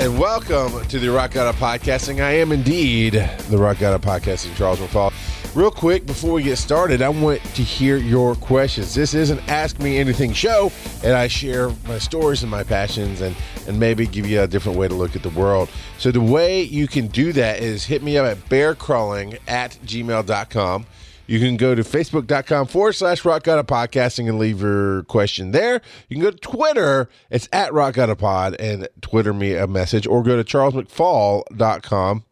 and welcome to the Rock God of Podcasting. I am indeed the Rock God of Podcasting, Charles McFall. Real quick, before we get started, I want to hear your questions. This is an Ask Me Anything show, and I share my stories and my passions and, and maybe give you a different way to look at the world. So, the way you can do that is hit me up at bearcrawling at gmail.com. You can go to facebook.com forward slash rock god of podcasting and leave your question there. You can go to Twitter. It's at rock god of pod and Twitter me a message or go to charlesmcfall.com.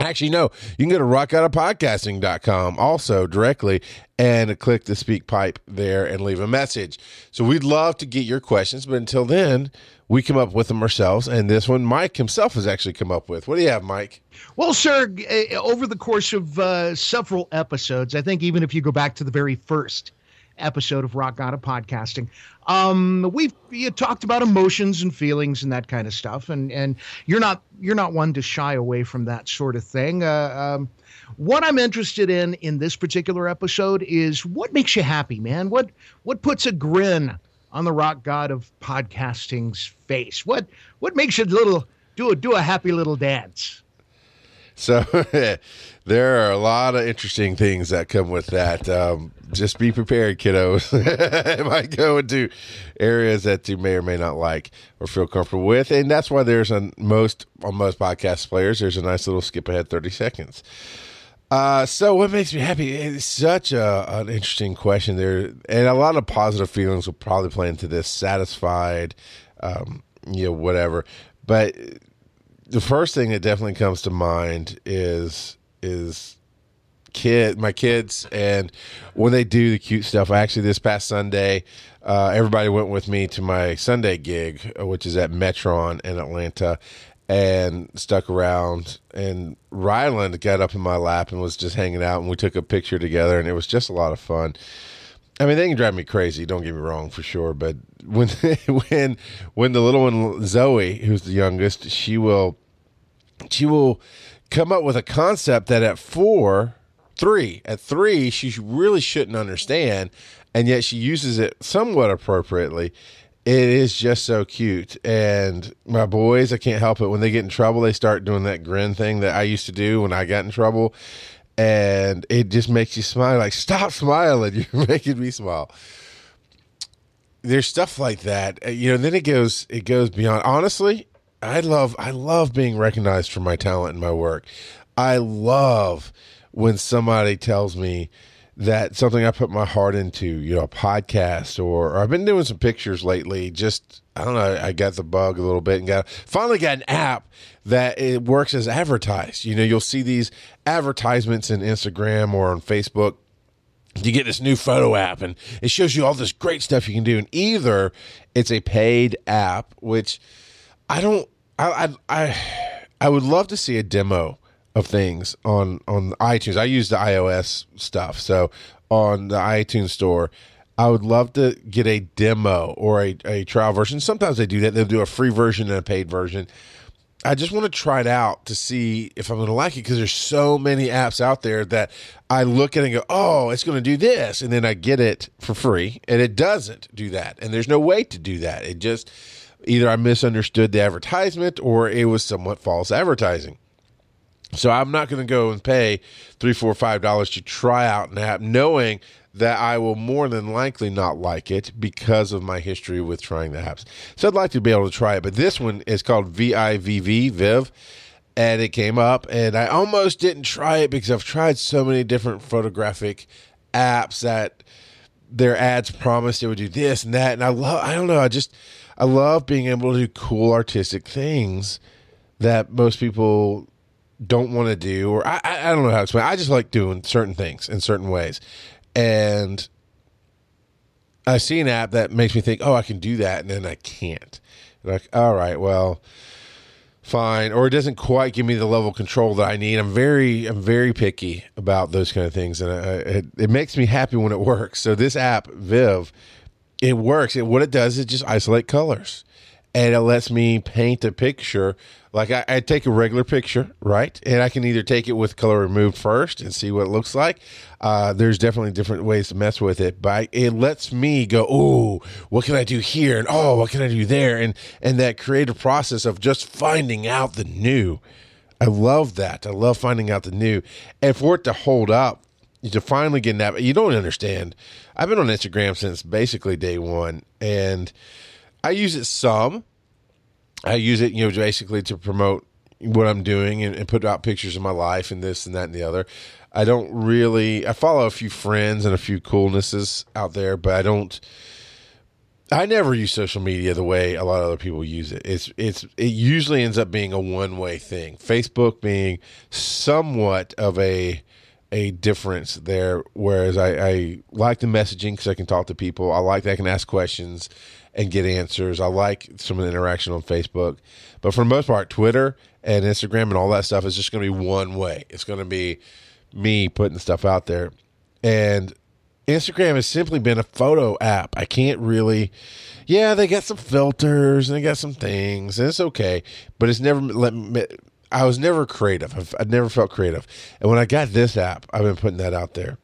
Actually, no, you can go to rockgodofpodcasting.com also directly and click the SpeakPipe there and leave a message. So we'd love to get your questions, but until then, we come up with them ourselves. And this one, Mike himself has actually come up with. What do you have, Mike? Well, sir, eh, over the course of uh, several episodes, I think even if you go back to the very first episode of Rock God of Podcasting, um, we've you talked about emotions and feelings and that kind of stuff, and and you're not you're not one to shy away from that sort of thing. Uh, um, what I'm interested in in this particular episode is what makes you happy, man. What what puts a grin on the rock god of podcasting's face? What what makes you little do a do a happy little dance? So there are a lot of interesting things that come with that. Um, just be prepared, kiddos. it might go into areas that you may or may not like or feel comfortable with, and that's why there's a most on most podcast players. There's a nice little skip ahead thirty seconds. Uh, so what makes me happy? It's such a, an interesting question there, and a lot of positive feelings will probably play into this. Satisfied, um, you know, whatever. But the first thing that definitely comes to mind is is kid my kids and when they do the cute stuff actually this past sunday uh, everybody went with me to my sunday gig uh, which is at metron in atlanta and stuck around and ryland got up in my lap and was just hanging out and we took a picture together and it was just a lot of fun I mean, they can drive me crazy. Don't get me wrong, for sure. But when when when the little one Zoe, who's the youngest, she will she will come up with a concept that at four, three, at three, she really shouldn't understand, and yet she uses it somewhat appropriately. It is just so cute. And my boys, I can't help it. When they get in trouble, they start doing that grin thing that I used to do when I got in trouble and it just makes you smile. Like, stop smiling, you're making me smile. There's stuff like that, uh, you know. Then it goes, it goes beyond. Honestly, I love, I love being recognized for my talent and my work. I love when somebody tells me that something I put my heart into, you know, a podcast or, or I've been doing some pictures lately. Just I don't know, I got the bug a little bit and got finally got an app that it works as advertised. You know, you'll see these advertisements in Instagram or on Facebook. You get this new photo app and it shows you all this great stuff you can do. And either it's a paid app, which I don't I I I, would love to see a demo of things on on iTunes. I use the iOS stuff, so on the iTunes store, I would love to get a demo or a, a trial version. Sometimes they do that; they'll do a free version and a paid version. I just want to try it out to see if I'm going to like it because there's so many apps out there that I look at and go, "Oh, it's going to do this," and then I get it for free, and it doesn't do that. And there's no way to do that. It just either I misunderstood the advertisement or it was somewhat false advertising. So I'm not going to go and pay three, four, five dollars to try out an app, knowing that I will more than likely not like it because of my history with trying the apps. So I'd like to be able to try it, but this one is called VIVV Viv, and it came up, and I almost didn't try it because I've tried so many different photographic apps that their ads promised it would do this and that, and I love. I don't know. I just I love being able to do cool artistic things that most people don't want to do, or I, I don't know how to explain. I just like doing certain things in certain ways, and I see an app that makes me think, oh, I can do that, and then I can't. Like, all right, well, fine, or it doesn't quite give me the level of control that I need. I'm very, I'm very picky about those kind of things, and I, it, it makes me happy when it works. So this app, Viv, it works. It, what it does is just isolate colors and it lets me paint a picture. Like I, I take a regular picture, right, and I can either take it with color removed first and see what it looks like. Uh, there's definitely different ways to mess with it, but it lets me go, oh, what can I do here, and oh, what can I do there, and and that creative process of just finding out the new. I love that. I love finding out the new, and for it to hold up to finally get that you don't understand i've been on instagram since basically day one and i use it some i use it you know basically to promote what i'm doing and, and, put out pictures of my life and this and that and the other i don't really i follow a few friends and a few coolnesses out there but i don't I never use social media the way a lot of other people use it. It's it's it usually ends up being a one way thing. Facebook being somewhat of a a difference there. Whereas I, I like the messaging because I can talk to people. I like that I can ask questions and get answers. I like some of the interaction on Facebook. But for the most part, Twitter and Instagram and all that stuff is just going to be one way. It's going to be me putting stuff out there. And Instagram has simply been a photo app. I can't really, yeah, they got some filters and they got some things, and it's okay, but it's never let me I was never creative. I've, I've never felt creative. And when I got this app, I've been putting that out there.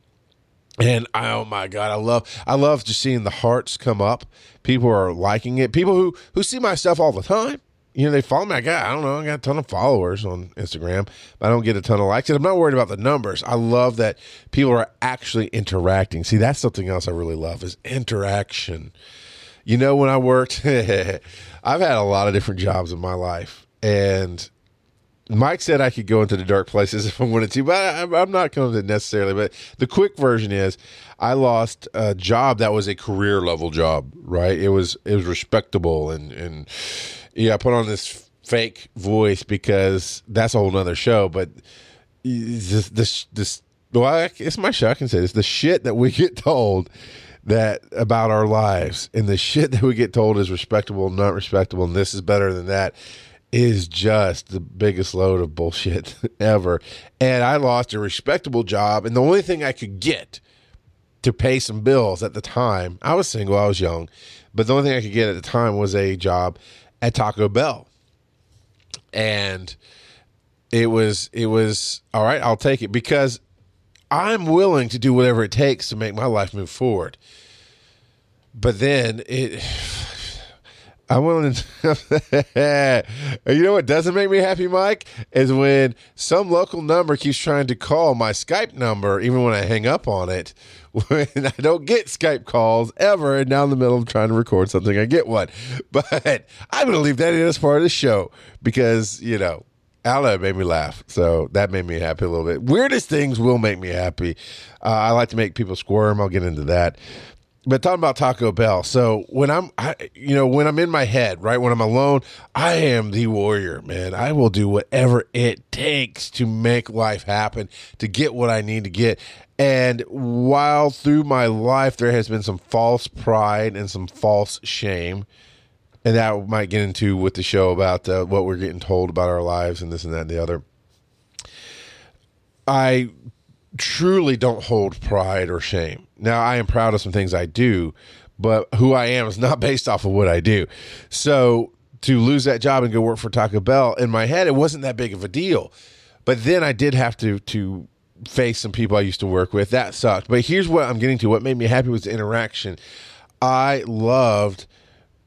And I, oh my god, I love I love just seeing the hearts come up. People are liking it. People who who see my stuff all the time. You know, they follow me. I got I don't know, I got a ton of followers on Instagram. I don't get a ton of likes. And I'm not worried about the numbers. I love that people are actually interacting. See, that's something else I really love is interaction. You know, when I worked, I've had a lot of different jobs in my life, and Mike said I could go into the dark places if I wanted to, but I, am not going to necessarily. But the quick version is, I lost a job that was a career level job. Right? It was it was respectable, and and yeah, I put on this fake voice because that's a whole nother show. But this this this well, it's my show. I can say this: the shit that we get told that about our lives, and the shit that we get told is respectable, not respectable, and this is better than that is just the biggest load of bullshit ever. And I lost a respectable job, and the only thing I could get to pay some bills at the time, I was single, I was young, but the only thing I could get at the time was a job at Taco Bell. And it was it was all right, I'll take it because I'm willing to do whatever it takes to make my life move forward. But then it I'm willing to. you know what doesn't make me happy, Mike, is when some local number keeps trying to call my Skype number, even when I hang up on it. When I don't get Skype calls ever, and now in the middle of trying to record something, I get one. But I'm going to leave that in as part of the show because you know it made me laugh. So that made me happy a little bit. Weirdest things will make me happy. Uh, I like to make people squirm. I'll get into that but talking about Taco Bell. So when I'm, I, you know, when I'm in my head, right, when I'm alone, I am the warrior, man. I will do whatever it takes to make life happen, to get what I need to get. And while through my life there has been some false pride and some false shame, and that might get into with the show about uh, what we're getting told about our lives and this and that and the other. I truly don't hold pride or shame. Now, I am proud of some things I do, but who I am is not based off of what I do. So to lose that job and go work for Taco Bell, in my head, it wasn't that big of a deal. But then I did have to to face some people I used to work with. That sucked. But here's what I'm getting to. What made me happy was the interaction. I loved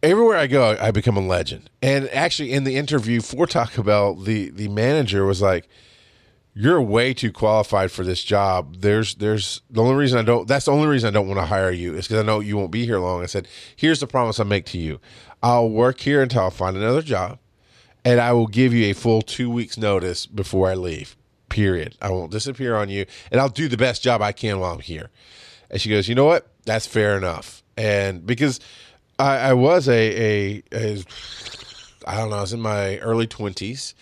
everywhere I go, I become a legend. And actually, in the interview for Taco Bell, the the manager was like you're way too qualified for this job. There's, there's the only reason I don't, that's the only reason I don't want to hire you is because I know you won't be here long. I said, here's the promise I make to you. I'll work here until I find another job and I will give you a full two weeks notice before I leave, period. I won't disappear on you and I'll do the best job I can while I'm here. And she goes, you know what? That's fair enough. And because I, I was a, a, a, I don't know, I was in my early twenties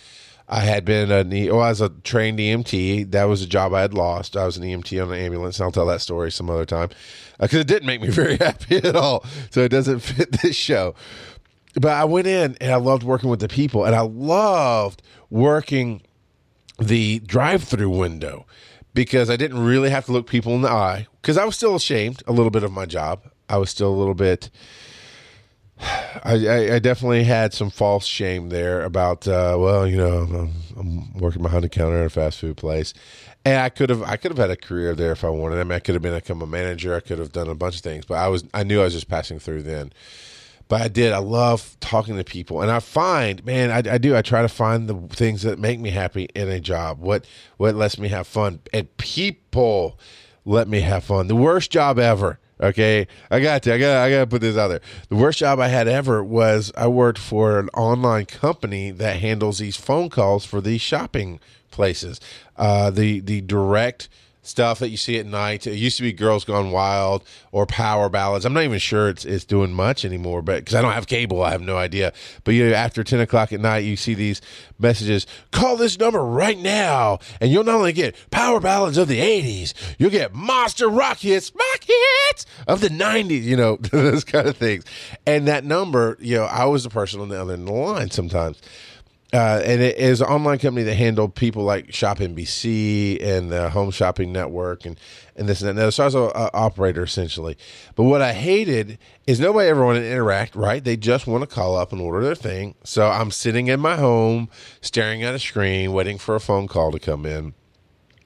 I had been e- well, I was a trained EMT. That was a job I had lost. I was an EMT on an ambulance. And I'll tell that story some other time because uh, it didn't make me very happy at all. So it doesn't fit this show. But I went in and I loved working with the people, and I loved working the drive-through window because I didn't really have to look people in the eye because I was still ashamed a little bit of my job. I was still a little bit I, I, I definitely had some false shame there about uh, well, you know, I'm, I'm working behind the counter at a fast food place, and I could have I could have had a career there if I wanted. I mean, I could have been become a manager. I could have done a bunch of things, but I was I knew I was just passing through then. But I did. I love talking to people, and I find, man, I, I do. I try to find the things that make me happy in a job. What what lets me have fun, and people let me have fun. The worst job ever Okay, I got to, I got, I got to put this out there. The worst job I had ever was I worked for an online company that handles these phone calls for these shopping places. Uh, the the direct stuff that you see at night. It used to be Girls Gone Wild or Power Ballads. I'm not even sure it's it's doing much anymore, but because I don't have cable, I have no idea. But you know, after 10 o'clock at night, you see these messages: "Call this number right now," and you'll not only get Power Ballads of the 80s, you'll get Monster Rock hits, rock hits of the 90s. You know, those kind of things. And that number, you know, I was the person on the other end of the line sometimes uh, and it is an online company that handled people like Shop NBC and the Home Shopping Network and, and this and that. So I was an operator essentially. But what I hated is nobody ever wanted to interact, right? They just want to call up and order their thing. So I'm sitting in my home, staring at a screen, waiting for a phone call to come in.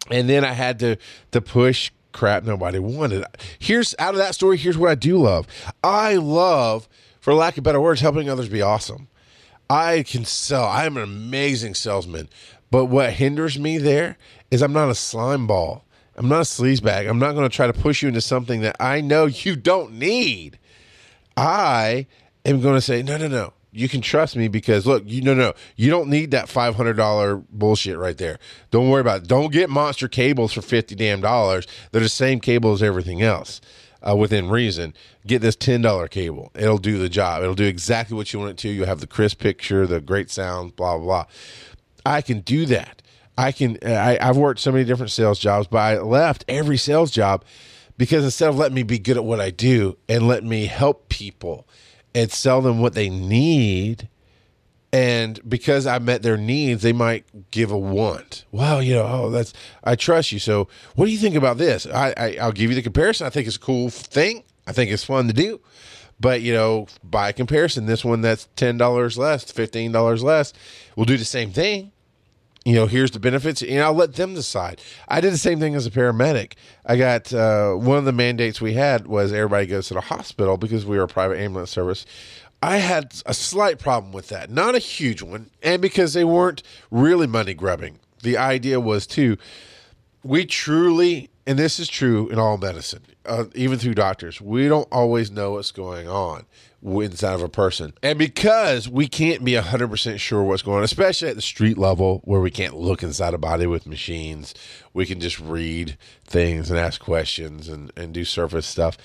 And then I had to to push crap nobody wanted. Here's out of that story, here's what I do love. I love, for lack of better words, helping others be awesome. I can sell. I am an amazing salesman. But what hinders me there is I'm not a slime ball. I'm not a sleazebag. I'm not going to try to push you into something that I know you don't need. I am going to say, no, no, no. You can trust me because look, you no, no, you don't need that five hundred dollar bullshit right there. Don't worry about it. Don't get monster cables for fifty damn dollars. They're the same cable as everything else uh, within reason, get this $10 cable. It'll do the job. It'll do exactly what you want it to. You'll have the crisp picture, the great sound, blah, blah, blah. I can do that. I can, I, I've worked so many different sales jobs, but I left every sales job because instead of letting me be good at what I do and let me help people and sell them what they need, and because I met their needs, they might give a want. Well, you know, oh, that's I trust you. So, what do you think about this? I, I I'll give you the comparison. I think it's a cool thing. I think it's fun to do. But you know, by comparison, this one that's ten dollars less, fifteen dollars less, will do the same thing. You know, here's the benefits, and I'll let them decide. I did the same thing as a paramedic. I got uh, one of the mandates we had was everybody goes to the hospital because we were a private ambulance service. I had a slight problem with that, not a huge one, and because they weren't really money grubbing. The idea was to, we truly, and this is true in all medicine, uh, even through doctors, we don't always know what's going on inside of a person. And because we can't be 100% sure what's going on, especially at the street level where we can't look inside a body with machines, we can just read things and ask questions and, and do surface stuff.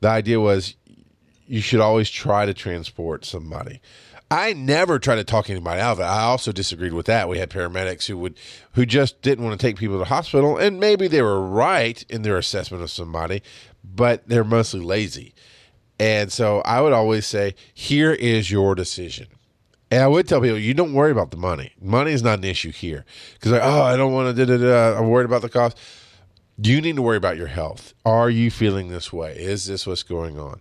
The idea was you should always try to transport somebody. I never try to talk anybody out of it. I also disagreed with that. We had paramedics who would who just didn't want to take people to the hospital, and maybe they were right in their assessment of somebody, but they're mostly lazy. And so I would always say, here is your decision. And I would tell people, you don't worry about the money. Money is not an issue here. Because, like, oh, I don't want to, da, da, da. I'm worried about the cost. Do you need to worry about your health. Are you feeling this way? Is this what's going on?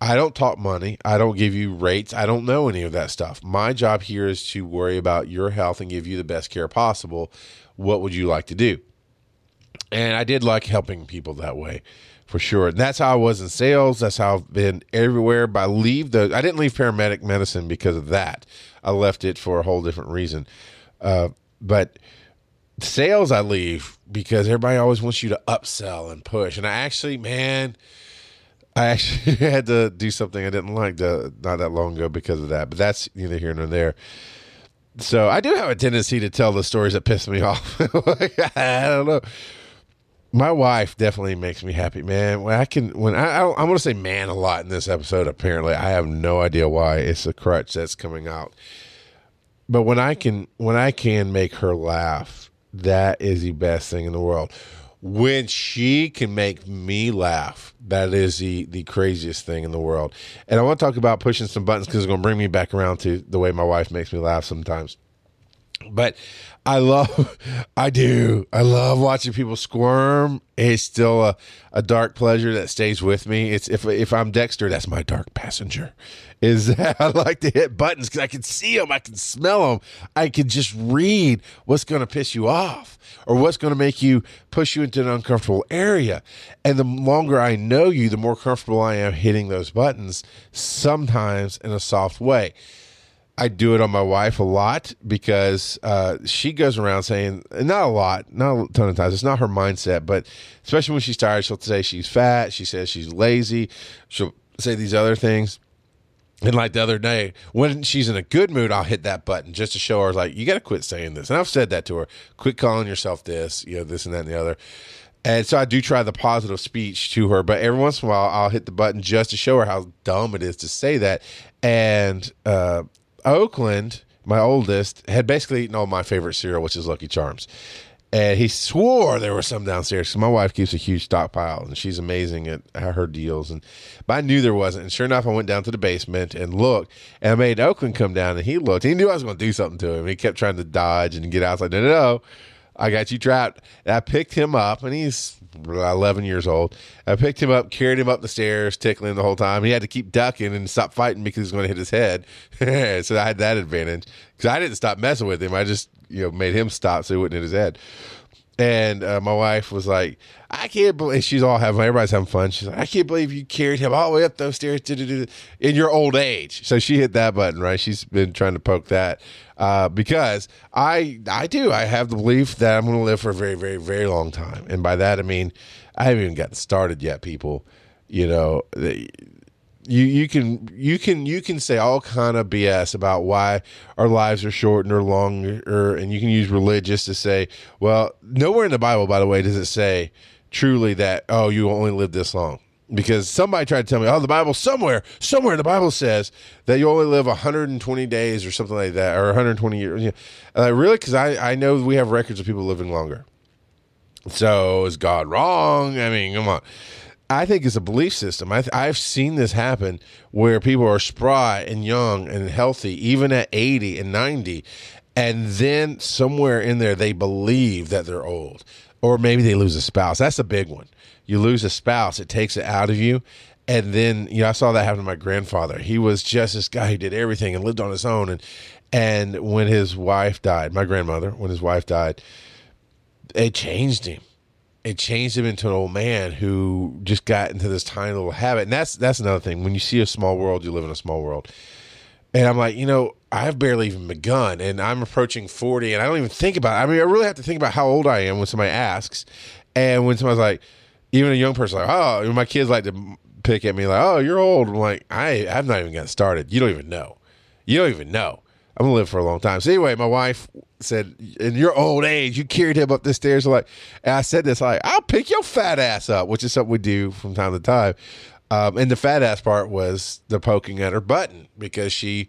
I don't talk money. I don't give you rates. I don't know any of that stuff. My job here is to worry about your health and give you the best care possible. What would you like to do? And I did like helping people that way for sure. And that's how I was in sales. That's how I've been everywhere. But I leave the I didn't leave paramedic medicine because of that. I left it for a whole different reason. Uh, but sales I leave because everybody always wants you to upsell and push. And I actually, man, I actually had to do something I didn't like to, not that long ago because of that, but that's neither here nor there. So I do have a tendency to tell the stories that piss me off. I don't know. My wife definitely makes me happy, man. When I can, when I, I I'm going to say man a lot in this episode. Apparently, I have no idea why. It's a crutch that's coming out. But when I can, when I can make her laugh, that is the best thing in the world when she can make me laugh, that is the the craziest thing in the world. And I want to talk about pushing some buttons because it's going to bring me back around to the way my wife makes me laugh sometimes. But I love, I do, I love watching people squirm. It's still a, a dark pleasure that stays with me. It's if if I'm Dexter, that's my dark passenger. Is that I like to hit buttons because I can see them, I can smell them, I can just read what's going to piss you off or what's going to make you push you into an uncomfortable area. And the longer I know you, the more comfortable I am hitting those buttons. Sometimes in a soft way. I do it on my wife a lot because uh, she goes around saying, not a lot, not a ton of times. It's not her mindset, but especially when she's tired, she'll say she's fat. She says she's lazy. She'll say these other things. And like the other day, when she's in a good mood, I'll hit that button just to show her, like, you got to quit saying this. And I've said that to her quit calling yourself this, you know, this and that and the other. And so I do try the positive speech to her, but every once in a while I'll hit the button just to show her how dumb it is to say that. And uh, Oakland, my oldest, had basically eaten all my favorite cereal, which is Lucky Charms. And he swore there was some downstairs because my wife keeps a huge stockpile and she's amazing at her deals. And but I knew there wasn't. And sure enough, I went down to the basement and looked. And I made Oakland come down and he looked. He knew I was going to do something to him. He kept trying to dodge and get out. I was like, no, no, no. I got you trapped. And I picked him up and he's 11 years old. I picked him up, carried him up the stairs, tickling the whole time. He had to keep ducking and stop fighting because he was going to hit his head. so I had that advantage because I didn't stop messing with him. I just you know made him stop so he wouldn't hit his head. And uh, my wife was like, I can't believe she's all having everybody's having fun. She's like, I can't believe you carried him all the way up those stairs in your old age. So she hit that button, right? She's been trying to poke that uh, because I I do I have the belief that I'm going to live for a very very very long time, and by that I mean I haven't even gotten started yet, people. You know, you you can you can you can say all kind of BS about why our lives are shortened or longer, and you can use religious to say, well, nowhere in the Bible, by the way, does it say truly that oh you only live this long. Because somebody tried to tell me, oh, the Bible somewhere, somewhere the Bible says that you only live 120 days or something like that, or 120 years. Uh, really? Because I, I know we have records of people living longer. So is God wrong? I mean, come on. I think it's a belief system. I have seen this happen where people are spry and young and healthy, even at 80 and 90. And then somewhere in there, they believe that they're old. Or maybe they lose a spouse. That's a big one. You lose a spouse, it takes it out of you. And then, you know, I saw that happen to my grandfather. He was just this guy who did everything and lived on his own. And, and when his wife died, my grandmother, when his wife died, it changed him it changed him into an old man who just got into this tiny little habit. And that's that's another thing. When you see a small world, you live in a small world. And I'm like, you know, I've barely even begun, and I'm approaching 40, and I don't even think about. It. I mean, I really have to think about how old I am when somebody asks, and when somebody's like, even a young person, like, oh, my kids like to pick at me, like, oh, you're old. I'm like, I, I've not even gotten started. You don't even know. You don't even know. I'm gonna live for a long time. So anyway, my wife said, "In your old age, you carried him up the stairs." Like, and I said this, like, "I'll pick your fat ass up," which is something we do from time to time. Um, and the fat ass part was the poking at her button because she,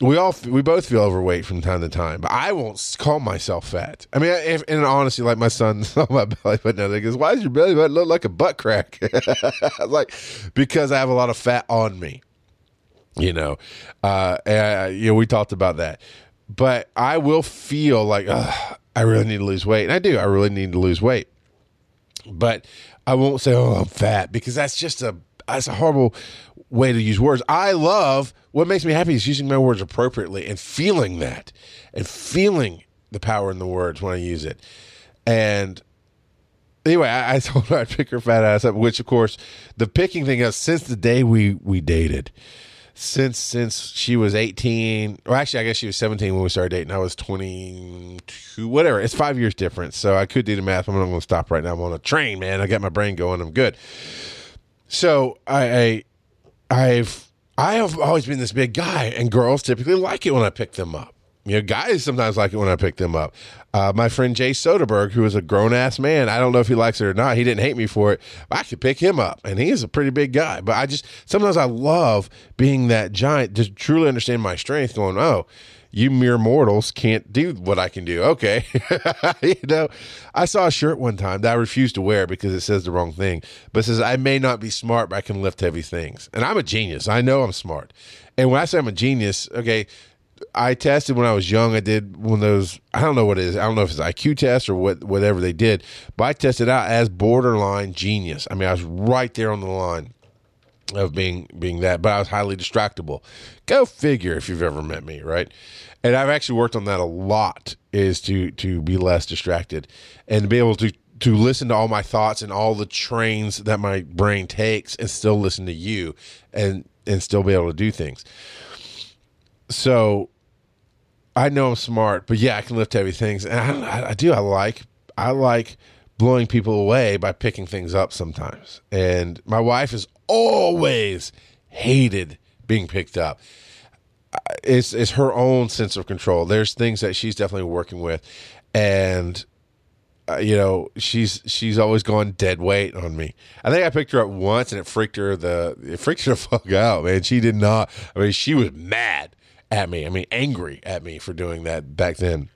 we all, we both feel overweight from time to time. But I won't call myself fat. I mean, if, and honestly, like my son saw my belly button, and he goes, "Why does your belly button look like a butt crack?" I was like, "Because I have a lot of fat on me." You know, uh, and, you know, we talked about that, but I will feel like I really need to lose weight, and I do. I really need to lose weight, but I won't say, "Oh, I'm fat," because that's just a that's a horrible way to use words. I love what makes me happy is using my words appropriately and feeling that, and feeling the power in the words when I use it, and anyway, I, I, told her I'd pick her fat ass up, which of course the picking thing is since the day we we dated since since she was 18 or actually i guess she was 17 when we started dating. I was 22 whatever. It's five years difference so i could do the math. I'm not going to stop right now. I'm on a train man. I got my brain going. I'm good. So i, I i've i have always been this big guy and girls typically like it when i pick them up you know, guys sometimes like it when I pick them up. Uh, my friend Jay Soderberg, who is a grown ass man, I don't know if he likes it or not. He didn't hate me for it. I could pick him up, and he is a pretty big guy. But I just sometimes I love being that giant to truly understand my strength. Going, oh, you mere mortals can't do what I can do. Okay, you know, I saw a shirt one time that I refused to wear because it says the wrong thing, but says I may not be smart, but I can lift heavy things, and I'm a genius. I know I'm smart, and when I say I'm a genius, okay I tested when I was young. I did one of those. I don't know what it is. I don't know if it's IQ test or what whatever they did. But I tested out as borderline genius. I mean, I was right there on the line of being being that, but I was highly distractible. Go figure if you've ever met me, right? And I've actually worked on that a lot is to to be less distracted and to be able to to listen to all my thoughts and all the trains that my brain takes and still listen to you and and still be able to do things. So I know I'm smart, but yeah, I can lift heavy things, and I, I do. I like I like blowing people away by picking things up sometimes. And my wife has always hated being picked up. It's it's her own sense of control. There's things that she's definitely working with, and uh, you know she's she's always gone dead weight on me. I think I picked her up once and it freaked her the it freaked her the fuck out, man. She did not. I mean, she was mad at me. I mean, angry at me for doing that back then.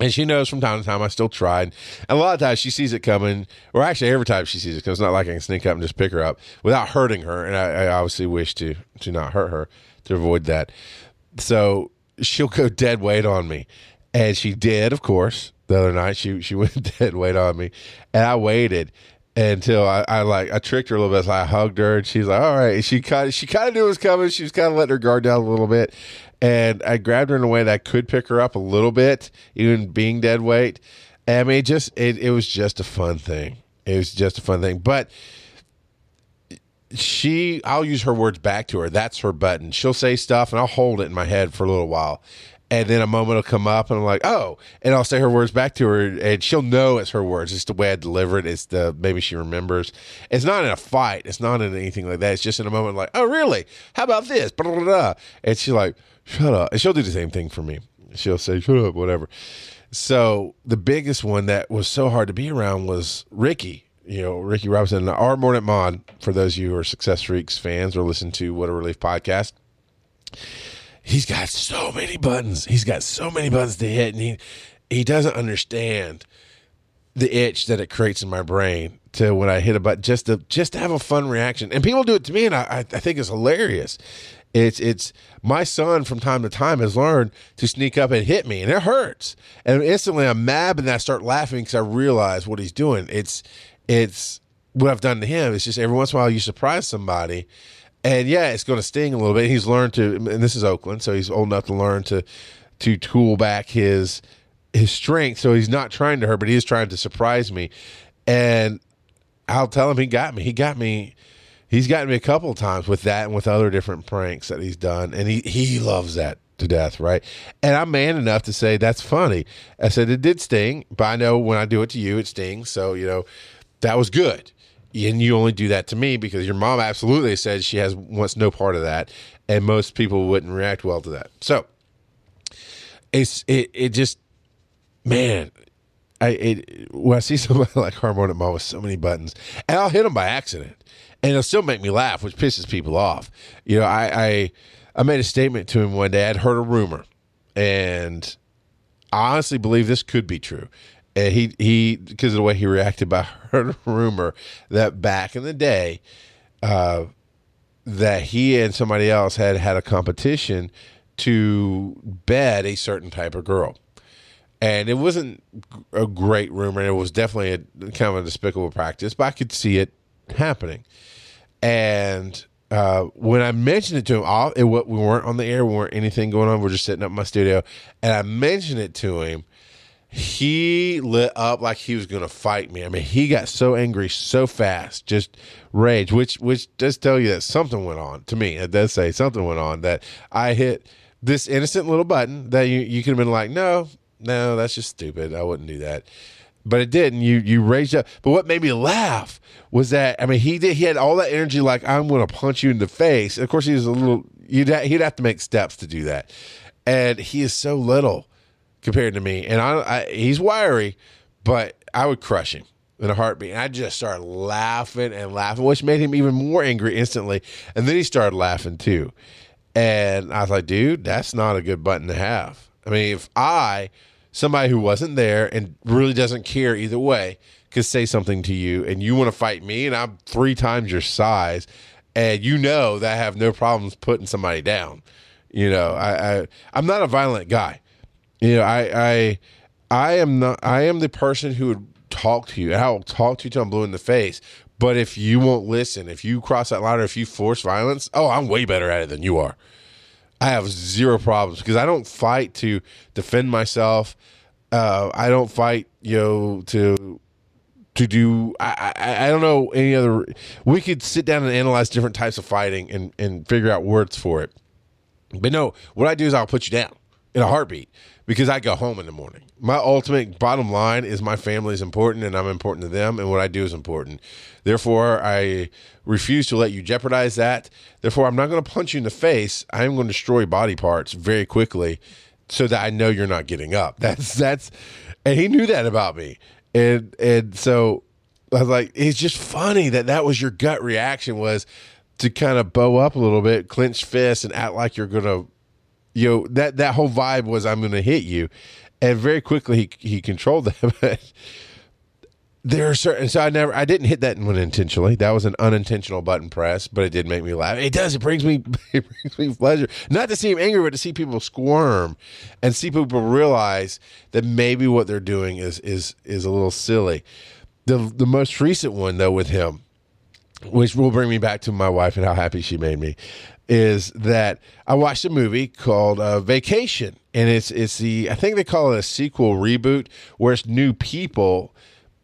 And she knows from time to time I still tried. And a lot of times she sees it coming, or actually every time she sees it, because it's not like I can sneak up and just pick her up without hurting her. And I, I obviously wish to to not hurt her to avoid that. So she'll go dead weight on me, and she did, of course. The other night she she went dead weight on me, and I waited until I, I like I tricked her a little bit. So I hugged her, and she's like, "All right." She kind of she kind of knew it was coming. She was kind of letting her guard down a little bit, and I grabbed her in a way that I could pick her up a little bit, even being dead weight. And I mean, just it, it was just a fun thing. It was just a fun thing, but she I'll use her words back to her. That's her button. She'll say stuff and I'll hold it in my head for a little while. And then a moment will come up and I'm like, oh, and I'll say her words back to her and she'll know it's her words. It's the way I deliver it. It's the maybe she remembers. It's not in a fight. It's not in anything like that. It's just in a moment like, oh really? How about this? Blah, blah, blah. And she's like, shut up. And she'll do the same thing for me. She'll say, shut up, whatever. So the biggest one that was so hard to be around was Ricky. You know, Ricky Robinson, our Morning Mod, for those of you who are Success Freaks fans or listen to What a Relief podcast. He's got so many buttons. He's got so many buttons to hit, and he he doesn't understand the itch that it creates in my brain to when I hit a button just to just to have a fun reaction. And people do it to me, and I I think it's hilarious. It's it's my son from time to time has learned to sneak up and hit me, and it hurts. And instantly I'm mad, and I start laughing because I realize what he's doing. It's it's what I've done to him. It's just every once in a while you surprise somebody, and yeah, it's going to sting a little bit. He's learned to, and this is Oakland, so he's old enough to learn to to tool back his his strength. So he's not trying to hurt, but he is trying to surprise me. And I'll tell him he got me. He got me he's gotten me a couple times with that and with other different pranks that he's done, and he he loves that to death, right? And I'm man enough to say that's funny. I said it did sting, but I know when I do it to you, it stings. So you know that was good, and you only do that to me because your mom absolutely said she has wants no part of that, and most people wouldn't react well to that. So it's it it just man. I it, when I see somebody like Harmonic Mom with so many buttons, and I'll hit them by accident and it'll still make me laugh, which pisses people off. You know, I, I I made a statement to him one day. I'd heard a rumor, and I honestly believe this could be true. And he he because of the way he reacted, by heard a rumor that back in the day, uh, that he and somebody else had had a competition to bed a certain type of girl. And it wasn't a great rumor. It was definitely a kind of a despicable practice, but I could see it happening. And uh, when I mentioned it to him, all, it, we weren't on the air, we weren't anything going on. We're just sitting up my studio, and I mentioned it to him. He lit up like he was going to fight me. I mean, he got so angry so fast, just rage. Which which does tell you that something went on to me. It does say something went on that I hit this innocent little button that you you could have been like, no, no, that's just stupid. I wouldn't do that but it didn't. You you raised up. But what made me laugh was that I mean he did he had all that energy like I'm going to punch you in the face. Of course he was a little you'd ha- he'd have to make steps to do that, and he is so little compared to me. And I, I he's wiry, but I would crush him in a heartbeat. And I just started laughing and laughing, which made him even more angry instantly. And then he started laughing too. And I was like, dude, that's not a good button to have. I mean, if I somebody who wasn't there and really doesn't care either way could say something to you and you want to fight me and I'm three times your size and you know that I have no problems putting somebody down. You know, I, I I'm not a violent guy. You know, I I I am not. I am the person who would talk to you. And I will talk to you till I'm blue in the face. But if you won't listen, if you cross that line, or if you force violence, oh, I'm way better at it than you are. I have zero problems because I don't fight to defend myself. Uh, I don't fight, you know, to to do. I, I I don't know any other. We could sit down and analyze different types of fighting and and figure out words for it. But no, what I do is I'll put you down in a heartbeat because I go home in the morning. My ultimate bottom line is my family is important and I'm important to them and what I do is important. Therefore, I refuse to let you jeopardize that. Therefore, I'm not going to punch you in the face. I'm going to destroy body parts very quickly so that I know you're not getting up. That's that's and he knew that about me. And and so I was like it's just funny that that was your gut reaction was to kind of bow up a little bit, clench fists and act like you're going to you know that that whole vibe was I'm going to hit you, and very quickly he he controlled that. There are certain so I never I didn't hit that one intentionally. That was an unintentional button press, but it did make me laugh. It does. It brings me it brings me pleasure. Not to see him angry, but to see people squirm and see people realize that maybe what they're doing is is is a little silly. The the most recent one though with him, which will bring me back to my wife and how happy she made me is that I watched a movie called uh, Vacation, and it's it's the I think they call it a sequel reboot where it's new people,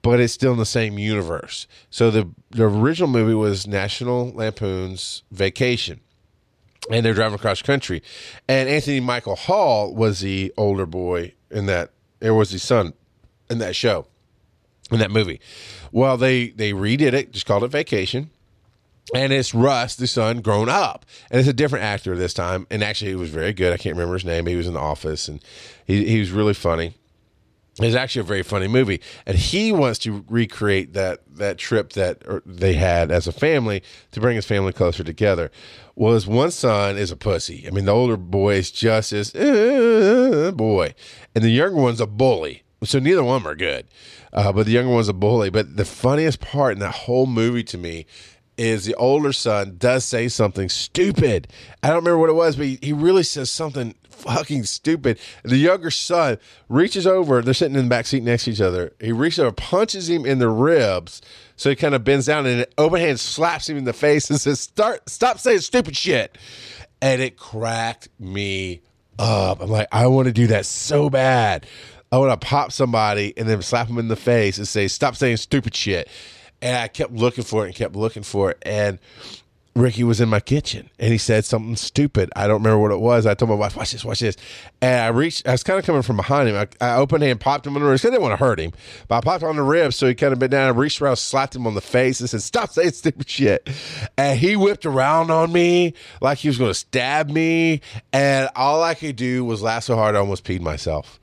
but it's still in the same universe. So the the original movie was National Lampoon's Vacation, and they're driving across country, and Anthony Michael Hall was the older boy in that. It was his son in that show, in that movie. Well, they they redid it, just called it Vacation and it's Russ, the son, grown up, and it's a different actor this time. And actually, he was very good. I can't remember his name. He was in the office, and he he was really funny. It's actually a very funny movie, and he wants to recreate that that trip that er, they had as a family to bring his family closer together. Well, his one son is a pussy. I mean, the older boy is just this uh, boy, and the younger one's a bully. So neither one are good, uh, but the younger one's a bully. But the funniest part in that whole movie to me is the older son does say something stupid. I don't remember what it was, but he, he really says something fucking stupid. The younger son reaches over, they're sitting in the back seat next to each other. He reaches over, punches him in the ribs. So he kind of bends down and an open hand slaps him in the face and says, Start stop saying stupid shit. And it cracked me up. I'm like, I want to do that so bad. I want to pop somebody and then slap them in the face and say, Stop saying stupid shit. And I kept looking for it and kept looking for it. And Ricky was in my kitchen and he said something stupid. I don't remember what it was. I told my wife, watch this, watch this. And I reached, I was kind of coming from behind him. I, I opened and popped him on the ribs. I didn't want to hurt him, but I popped on the ribs. So he kind of bent down. I reached around, slapped him on the face and said, stop saying stupid shit. And he whipped around on me like he was going to stab me. And all I could do was laugh so hard I almost peed myself.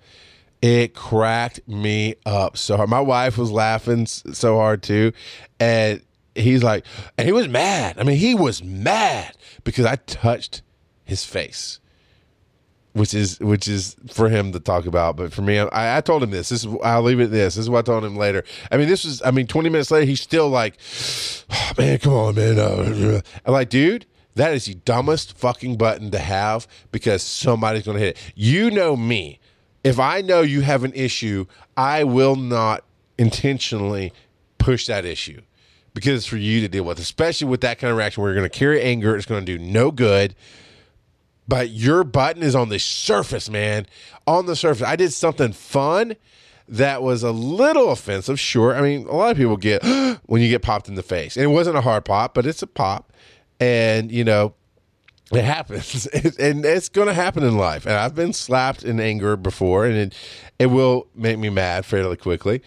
It cracked me up so hard. My wife was laughing so hard too. And he's like, and he was mad. I mean, he was mad because I touched his face. Which is which is for him to talk about, but for me, I, I told him this. This is I'll leave it. This. this is what I told him later. I mean, this was. I mean, twenty minutes later, he's still like, oh, "Man, come on, man!" I'm like, dude, that is the dumbest fucking button to have because somebody's going to hit it. You know me if I know you have an issue, I will not intentionally push that issue because it's for you to deal with, especially with that kind of reaction where you're going to carry anger. It's going to do no good. But your button is on the surface, man. On the surface. I did something fun that was a little offensive, sure. I mean, a lot of people get when you get popped in the face. And it wasn't a hard pop, but it's a pop. And, you know, it happens, and it's going to happen in life. And I've been slapped in anger before, and it, it will make me mad fairly quickly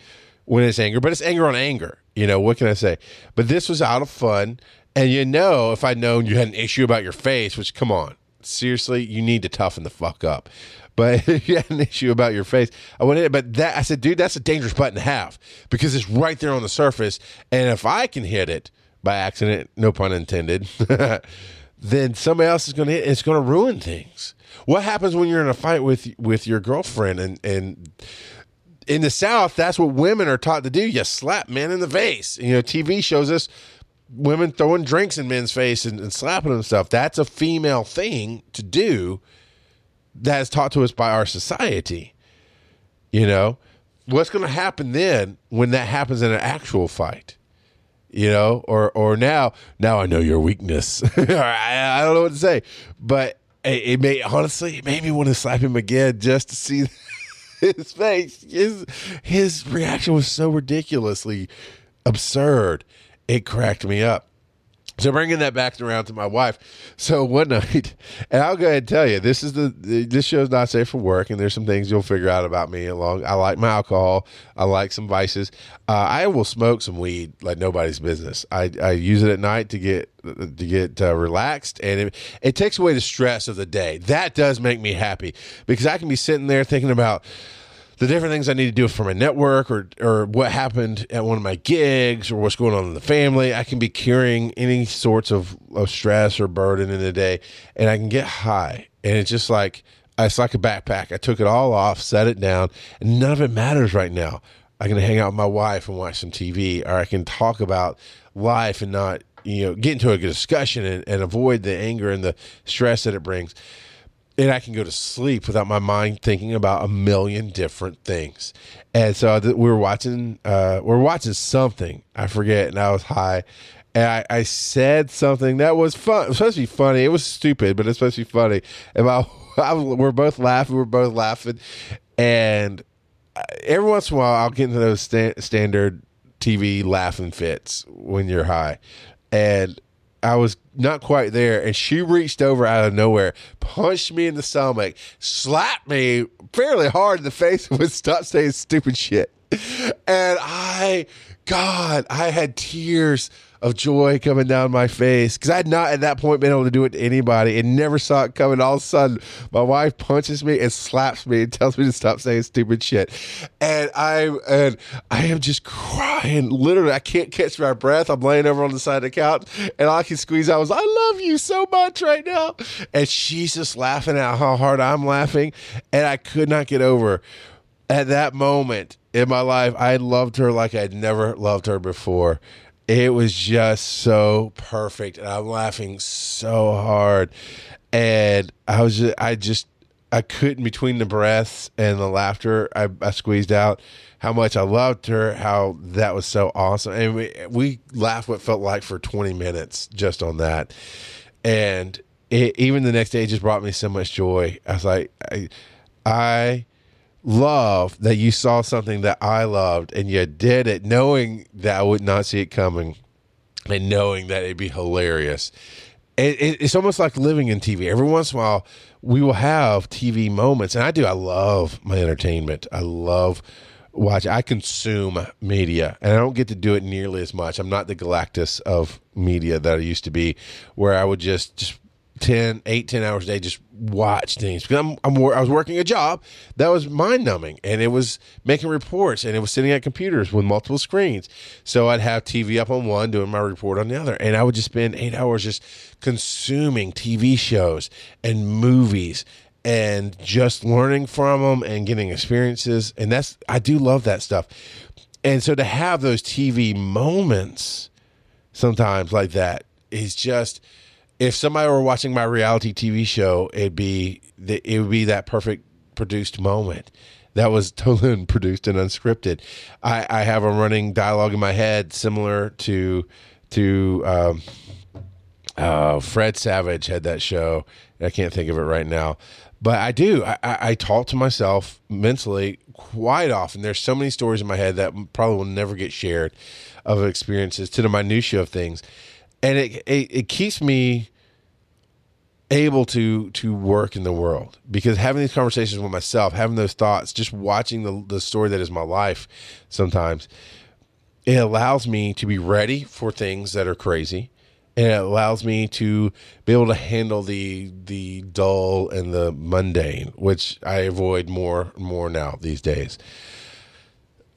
when it's anger. But it's anger on anger. You know what can I say? But this was out of fun, and you know, if I'd known you had an issue about your face, which come on, seriously, you need to toughen the fuck up. But if you had an issue about your face, I went in. But that I said, dude, that's a dangerous button to have because it's right there on the surface, and if I can hit it by accident, no pun intended. then somebody else is going to hit. It's going to ruin things. What happens when you're in a fight with with your girlfriend and and in the South, that's what women are taught to do. You slap men in the face. You know, TV shows us women throwing drinks in men's face and, and slapping them stuff. That's a female thing to do that is taught to us by our society. You know, what's going to happen then when that happens in an actual fight? You know, or or now now I know your weakness. I, I don't know what to say, but it, it may honestly it made me want to slap him again just to see his face. His his reaction was so ridiculously absurd. It cracked me up. So bringing that back around to my wife. So one night, and I'll go ahead and tell you, this is the this show's not safe for work, and there's some things you'll figure out about me. Along, I like my alcohol. I like some vices. Uh, I will smoke some weed like nobody's business. I, I use it at night to get to get uh, relaxed, and it, it takes away the stress of the day. That does make me happy because I can be sitting there thinking about the different things I need to do for my network or or what happened at one of my gigs or what's going on in the family. I can be curing any sorts of, of stress or burden in the day and I can get high. And it's just like it's like a backpack. I took it all off, set it down, and none of it matters right now. I can hang out with my wife and watch some TV, or I can talk about life and not, you know, get into a discussion and, and avoid the anger and the stress that it brings and I can go to sleep without my mind thinking about a million different things. And so we were watching, uh, we are watching something I forget, and I was high, and I, I said something that was fun. It was supposed to be funny. It was stupid, but it's supposed to be funny. And I we're both laughing. We're both laughing, and uh, every once in a while, I'll get into those sta- standard TV laughing fits when you're high, and I was not quite there, and she reached over out of nowhere, punched me in the stomach, slapped me fairly hard in the face, would stop saying stupid shit. And I, God, I had tears of joy coming down my face because I had not at that point been able to do it to anybody and never saw it coming. All of a sudden, my wife punches me and slaps me and tells me to stop saying stupid shit, and I and I am just crying. Literally, I can't catch my breath. I'm laying over on the side of the couch, and all I can squeeze out was "I love you so much" right now, and she's just laughing at how hard I'm laughing, and I could not get over at that moment in my life. I loved her like I'd never loved her before it was just so perfect, and I'm laughing so hard, and I was just, I just I couldn't between the breaths and the laughter I, I squeezed out how much I loved her, how that was so awesome, and we we laughed what felt like for 20 minutes just on that, and it, even the next day just brought me so much joy. I was like, I, I love that you saw something that I loved and you did it knowing that I would not see it coming and knowing that it'd be hilarious. It, it, it's almost like living in TV. Every once in a while, we will have TV moments, and I do. I love my entertainment. I love watch. I consume media, and I don't get to do it nearly as much. I'm not the Galactus of media that I used to be, where I would just just 10, 8, 10 hours a day, just watch things. Because I'm, I'm, I was working a job that was mind numbing and it was making reports and it was sitting at computers with multiple screens. So I'd have TV up on one, doing my report on the other. And I would just spend eight hours just consuming TV shows and movies and just learning from them and getting experiences. And that's, I do love that stuff. And so to have those TV moments sometimes like that is just, if somebody were watching my reality TV show, it'd be it would be that perfect produced moment. That was totally produced and unscripted. I, I have a running dialogue in my head similar to to um, uh, Fred Savage had that show. I can't think of it right now, but I do. I, I, talk to myself mentally quite often. There's so many stories in my head that probably will never get shared of experiences to the minutia of things and it, it, it keeps me able to to work in the world. Because having these conversations with myself having those thoughts just watching the, the story that is my life sometimes it allows me to be ready for things that are crazy. And it allows me to be able to handle the the dull and the mundane which i avoid more more now these days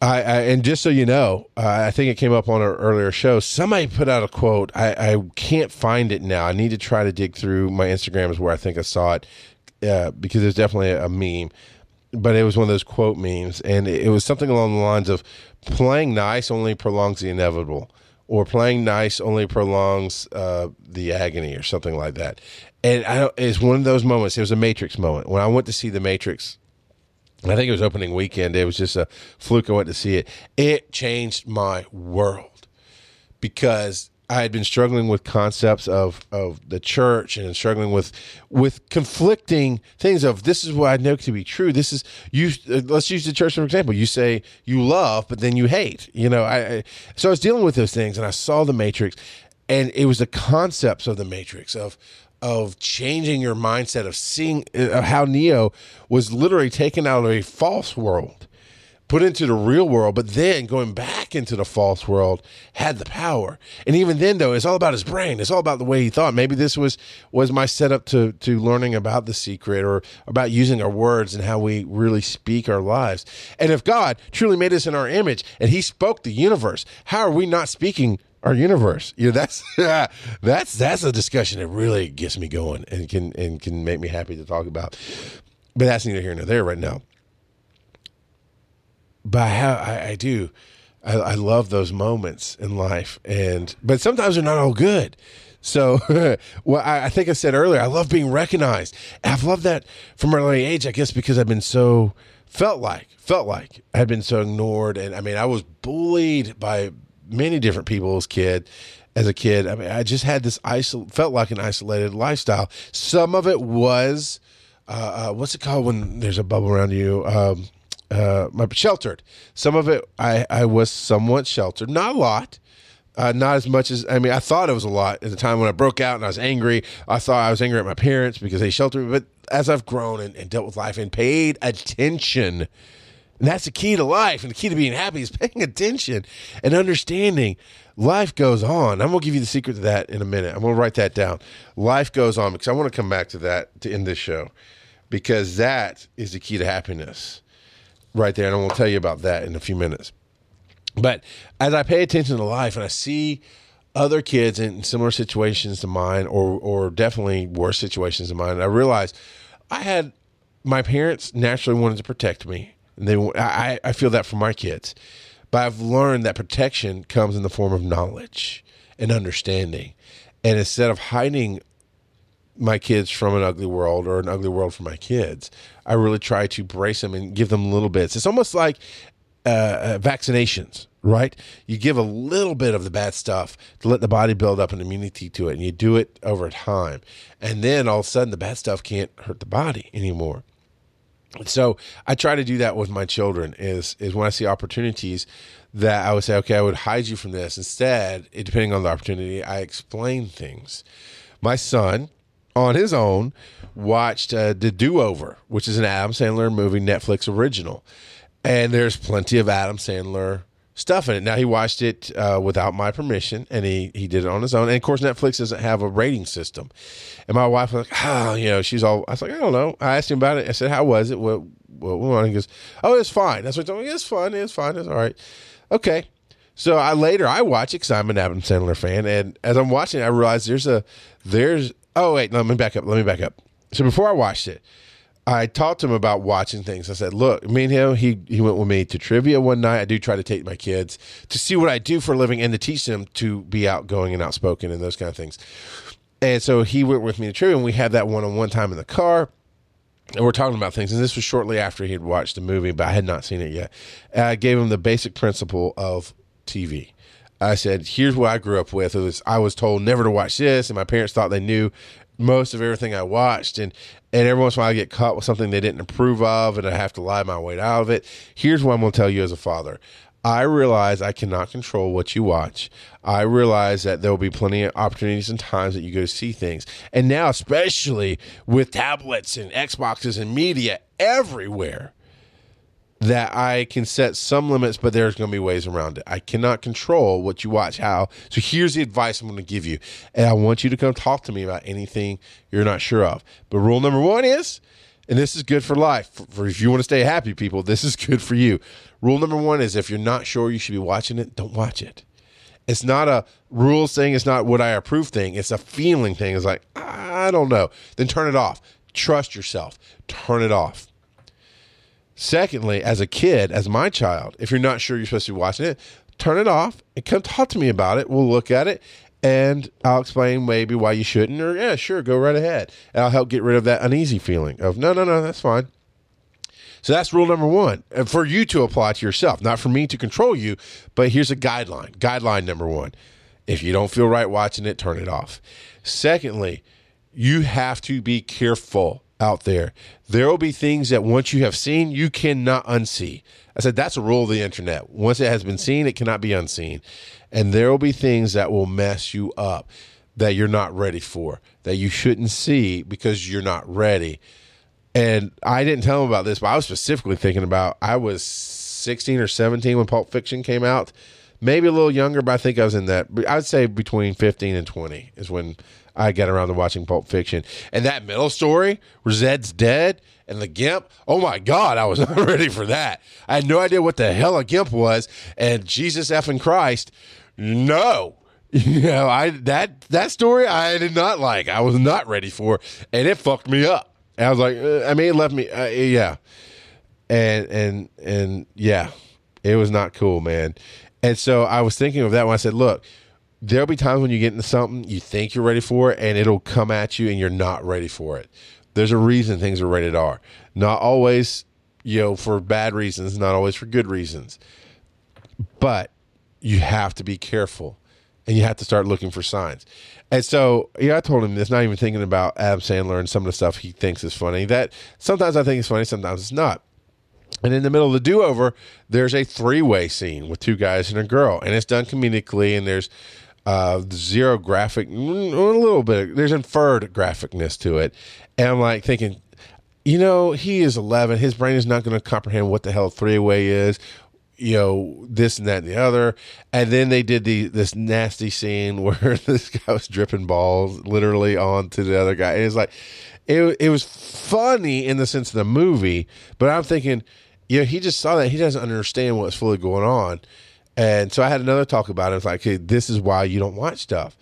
I, I, and just so you know, uh, I think it came up on an earlier show. Somebody put out a quote. I, I can't find it now. I need to try to dig through my Instagrams where I think I saw it uh, because there's definitely a, a meme. But it was one of those quote memes, and it, it was something along the lines of "playing nice only prolongs the inevitable." or playing nice only prolongs uh, the agony or something like that. And I don't, it's one of those moments. It was a Matrix moment when I went to see the Matrix. I think it was opening weekend. It was just a fluke. I went to see it. It changed my world because I had been struggling with concepts of, of the church and struggling with with conflicting things of this is what I know to be true. This is you. Uh, let's use the church for example. You say you love, but then you hate. You know, I, I so I was dealing with those things, and I saw the Matrix, and it was the concepts of the Matrix of of changing your mindset of seeing uh, how Neo was literally taken out of a false world put into the real world, but then going back into the false world had the power. And even then, though, it's all about his brain. It's all about the way he thought. Maybe this was was my setup to to learning about the secret or about using our words and how we really speak our lives. And if God truly made us in our image and He spoke the universe, how are we not speaking? Our universe, you know, that's that's that's a discussion that really gets me going and can and can make me happy to talk about. But that's neither here nor there right now but I, have, I, I do. I, I, love those moments in life, and but sometimes they're not all good. So, well, I, I, think I said earlier, I love being recognized. I've loved that from an early age, I guess, because I've been so felt like felt like I had been so ignored, and I mean, I was bullied by many different people as kid. As a kid, I mean, I just had this isol- felt like an isolated lifestyle. Some of it was, uh, uh, what's it called when there's a bubble around you? Um, uh, my sheltered. Some of it I, I was somewhat sheltered, not a lot. Uh, not as much as I mean, I thought it was a lot at the time when I broke out and I was angry. I thought I was angry at my parents because they sheltered me. But as I've grown and, and dealt with life and paid attention, and that's the key to life and the key to being happy is paying attention and understanding life goes on. I'm going to give you the secret to that in a minute. I'm going to write that down. Life goes on because I want to come back to that to end this show because that is the key to happiness right there, and going to tell you about that in a few minutes. But as I pay attention to life and I see other kids in similar situations to mine, or or definitely worse situations than mine, I realize I had my parents naturally wanted to protect me, and they I, I feel that for my kids, but I've learned that protection comes in the form of knowledge and understanding, and instead of hiding my kids from an ugly world or an ugly world for my kids. I really try to brace them and give them little bits. It's almost like uh, uh, vaccinations, right? You give a little bit of the bad stuff to let the body build up an immunity to it, and you do it over time. And then all of a sudden, the bad stuff can't hurt the body anymore. So I try to do that with my children. Is is when I see opportunities that I would say, okay, I would hide you from this. Instead, depending on the opportunity, I explain things. My son, on his own watched uh, The Do Over, which is an Adam Sandler movie, Netflix original. And there's plenty of Adam Sandler stuff in it. Now, he watched it uh, without my permission and he, he did it on his own. And of course, Netflix doesn't have a rating system. And my wife was like, oh, you know, she's all, I was like, I don't know. I asked him about it. I said, how was it? What, what, what? He goes, oh, it's fine. That's what he told me. It's fun. It's fine. It's all right. Okay. So I later I watch it because I'm an Adam Sandler fan, and as I'm watching, I realize there's a there's Oh wait, let me back up. Let me back up. So before I watched it, I talked to him about watching things. I said, "Look, me and him, he he went with me to trivia one night. I do try to take my kids to see what I do for a living and to teach them to be outgoing and outspoken and those kind of things." And so he went with me to trivia, and we had that one-on-one time in the car. And we're talking about things, and this was shortly after he had watched the movie, but I had not seen it yet. And I gave him the basic principle of TV. I said, "Here's what I grew up with. It was I was told never to watch this, and my parents thought they knew most of everything I watched, and and every once in a while I get caught with something they didn't approve of, and I have to lie my way out of it. Here's what I'm going to tell you as a father." I realize I cannot control what you watch. I realize that there will be plenty of opportunities and times that you go see things. And now, especially with tablets and Xboxes and media everywhere, that I can set some limits, but there's going to be ways around it. I cannot control what you watch, how. So here's the advice I'm going to give you. And I want you to come talk to me about anything you're not sure of. But rule number one is, and this is good for life, for, for if you want to stay happy, people, this is good for you. Rule number one is if you're not sure you should be watching it, don't watch it. It's not a rules thing. It's not what I approve thing. It's a feeling thing. It's like, I don't know. Then turn it off. Trust yourself. Turn it off Secondly, as a kid, as my child, if you're not sure you're supposed to be watching it, turn it off and come talk to me about it. We'll look at it and I'll explain maybe why you shouldn't, or yeah, sure, go right ahead. And I'll help get rid of that uneasy feeling of no, no, no, that's fine. So that's rule number one for you to apply to yourself, not for me to control you. But here's a guideline. Guideline number one if you don't feel right watching it, turn it off. Secondly, you have to be careful out there. There will be things that once you have seen, you cannot unsee. I said that's a rule of the internet. Once it has been seen, it cannot be unseen. And there will be things that will mess you up that you're not ready for, that you shouldn't see because you're not ready. And I didn't tell him about this, but I was specifically thinking about I was 16 or 17 when Pulp Fiction came out. Maybe a little younger, but I think I was in that. I'd say between 15 and 20 is when I got around to watching Pulp Fiction. And that middle story where Zed's dead and the Gimp, oh my God, I was not ready for that. I had no idea what the hell a Gimp was. And Jesus effing Christ, no. You know, I that that story I did not like. I was not ready for, and it fucked me up. And I was like, uh, I mean, it left me, uh, yeah, and and and yeah, it was not cool, man. And so I was thinking of that when I said, look, there'll be times when you get into something you think you're ready for it and it'll come at you and you're not ready for it. There's a reason things are rated R. Not always, you know, for bad reasons, not always for good reasons. But you have to be careful and you have to start looking for signs. And so, yeah, I told him this, not even thinking about Adam Sandler and some of the stuff he thinks is funny. That sometimes I think it's funny, sometimes it's not. And in the middle of the do over, there's a three way scene with two guys and a girl, and it's done comedically, and there's uh, zero graphic, a little bit, there's inferred graphicness to it. And I'm like thinking, you know, he is 11. His brain is not going to comprehend what the hell three way is, you know, this and that and the other. And then they did the this nasty scene where this guy was dripping balls literally onto the other guy. And it's like, it, it was funny in the sense of the movie, but I'm thinking, you know, he just saw that. He doesn't understand what's fully going on. And so I had another talk about it. It's like, hey, this is why you don't watch stuff.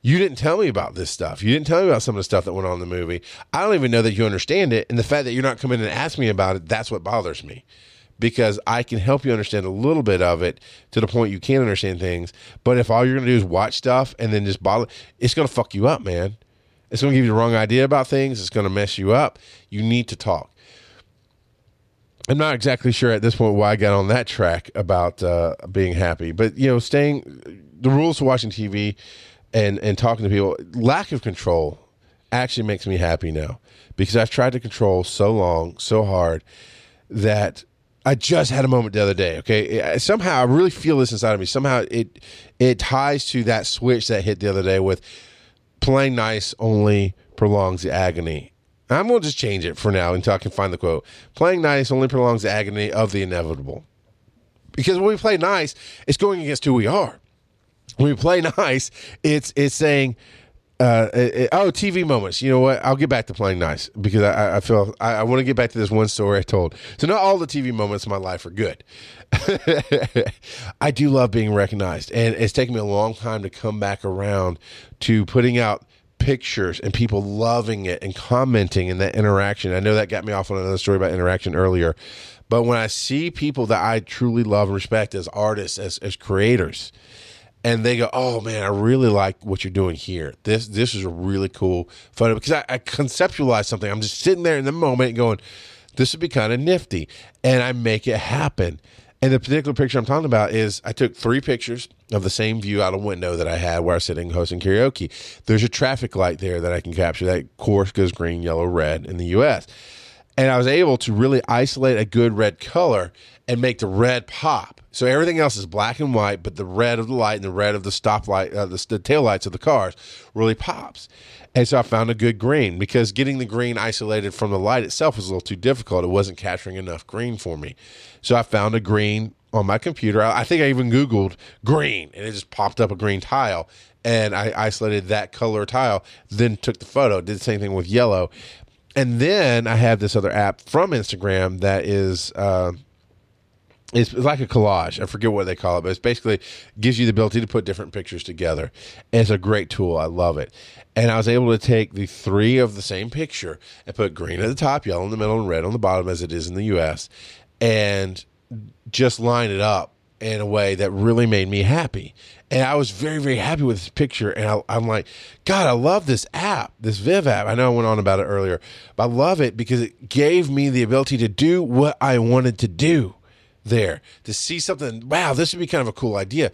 You didn't tell me about this stuff. You didn't tell me about some of the stuff that went on in the movie. I don't even know that you understand it. And the fact that you're not coming and asking me about it, that's what bothers me. Because I can help you understand a little bit of it to the point you can understand things. But if all you're to do is watch stuff and then just bother, it's to fuck you up, man. It's to give you the wrong idea about things. It's to mess you up. You need to talk. I'm not exactly sure at this point why I got on that track about uh, being happy, but you know, staying the rules to watching TV and and talking to people. Lack of control actually makes me happy now because I've tried to control so long, so hard that I just had a moment the other day. Okay, somehow I really feel this inside of me. Somehow it it ties to that switch that hit the other day with playing nice only prolongs the agony. I'm going to just change it for now until I can find the quote. Playing nice only prolongs the agony of the inevitable. Because when we play nice, it's going against who we are. When we play nice, it's it's saying, uh, it, oh, TV moments. You know what? I'll get back to playing nice because I, I feel I, I want to get back to this one story I told. So not all the TV moments in my life are good. I do love being recognized, and it's taken me a long time to come back around to putting out pictures and people loving it and commenting and that interaction. I know that got me off on another story about interaction earlier, but when I see people that I truly love and respect as artists, as as creators, and they go, "Oh man, I really like what you're doing here. This this is a really cool photo because I, I conceptualize something. I'm just sitting there in the moment going, this would be kind of nifty, and I make it happen. And the particular picture I'm talking about is I took three pictures of the same view out a window that I had where I was sitting hosting karaoke. There's a traffic light there that I can capture. That course goes green, yellow, red in the U.S. And I was able to really isolate a good red color and make the red pop. So everything else is black and white, but the red of the light and the red of the stoplight, uh, the, the tail lights of the cars really pops. And so I found a good green because getting the green isolated from the light itself was a little too difficult. It wasn't capturing enough green for me. So I found a green on my computer. I, I think I even Googled green and it just popped up a green tile. And I isolated that color tile, then took the photo, did the same thing with yellow. And then I have this other app from Instagram that is. Uh, it's like a collage. I forget what they call it, but it's basically gives you the ability to put different pictures together. And it's a great tool. I love it. And I was able to take the three of the same picture and put green at the top, yellow in the middle, and red on the bottom, as it is in the U.S., and just line it up in a way that really made me happy. And I was very, very happy with this picture. And I, I'm like, God, I love this app, this Viv app. I know I went on about it earlier, but I love it because it gave me the ability to do what I wanted to do there, to see something. Wow, this would be kind of a cool idea.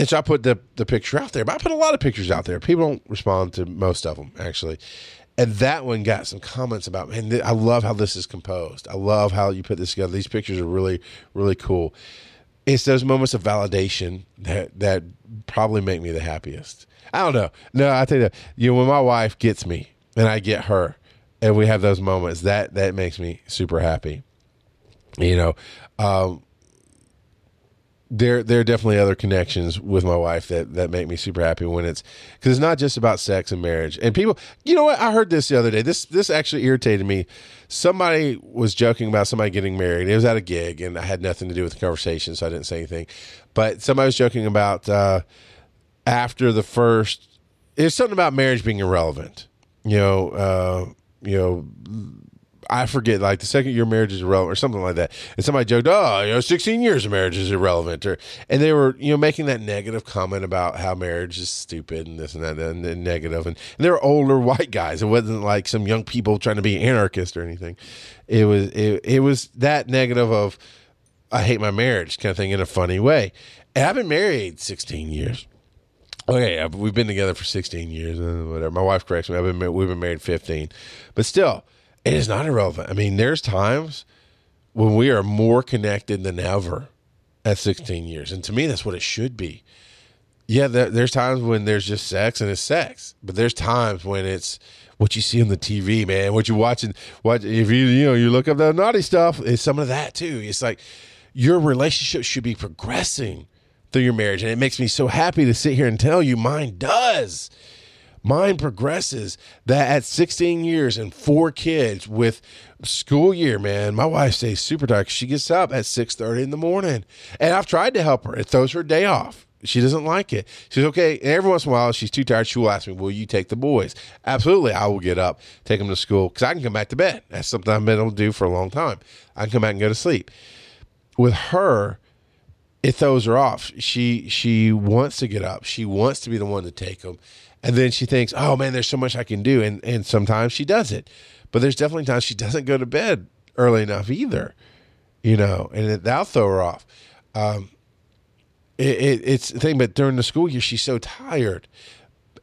And so I put the, the picture out there, but I put a lot of pictures out there. People don't respond to most of them, actually. And that one got some comments about, man, th- I love how this is composed. I love how you put this together. These pictures are really, really cool. It's those moments of validation that that probably make me the happiest. I don't know. No, I tell you, you know, when my wife gets me and I get her, and we have those moments, that that makes me super happy. You know, um, there there are definitely other connections with my wife that that make me super happy when it's because it's not just about sex and marriage. And people you know what? I heard this the other day. This this actually irritated me. Somebody was joking about somebody getting married. It was at a gig and i had nothing to do with the conversation so i didn't say anything. But somebody was joking about uh, after the first it's something about marriage being irrelevant. You know uh, you know I forget, like the second year marriage is irrelevant or something like that. And somebody joked, oh, you know, 16 years of marriage is irrelevant. Or, and they were, you know, making that negative comment about how marriage is stupid and this and that and, and negative. And, and they were older white guys. It wasn't like some young people trying to be anarchist or anything. It was, it, it was that negative of, I hate my marriage kind of thing in a funny way. And I've been married 16 years. Okay, we've been together for 16 years, uh, whatever. My wife corrects me. I've been we've been married 15, but still, it is not irrelevant. I mean, there's times when we are more connected than ever at 16 years. And to me, that's what it should be. Yeah, there, there's times when there's just sex and it's sex, but there's times when it's what you see on the TV, man. What you're watching, what if you you know you look up the naughty stuff, it's some of that too. It's like your relationship should be progressing through your marriage, and it makes me so happy to sit here and tell you mine does mine progresses that at 16 years and four kids with school year man my wife stays super tired she gets up at 6.30 in the morning. And i've tried to help her. It throws her day off. She doesn't like it. She's okay and every once in a while she's too tired. She will ask me will you take the boys? Absolutely i will get up take them to school because i can come back to bed. That's something i've been able to do for a long time. I can come back and go to sleep. With her it throws her off. She she wants to get up. She wants to be the one to take them and then she thinks, "Oh man, there's so much I can do," and and sometimes she does it, but there's definitely times she doesn't go to bed early enough either, you know, and that'll throw her off. Um, it, it, it's the thing, but during the school year, she's so tired,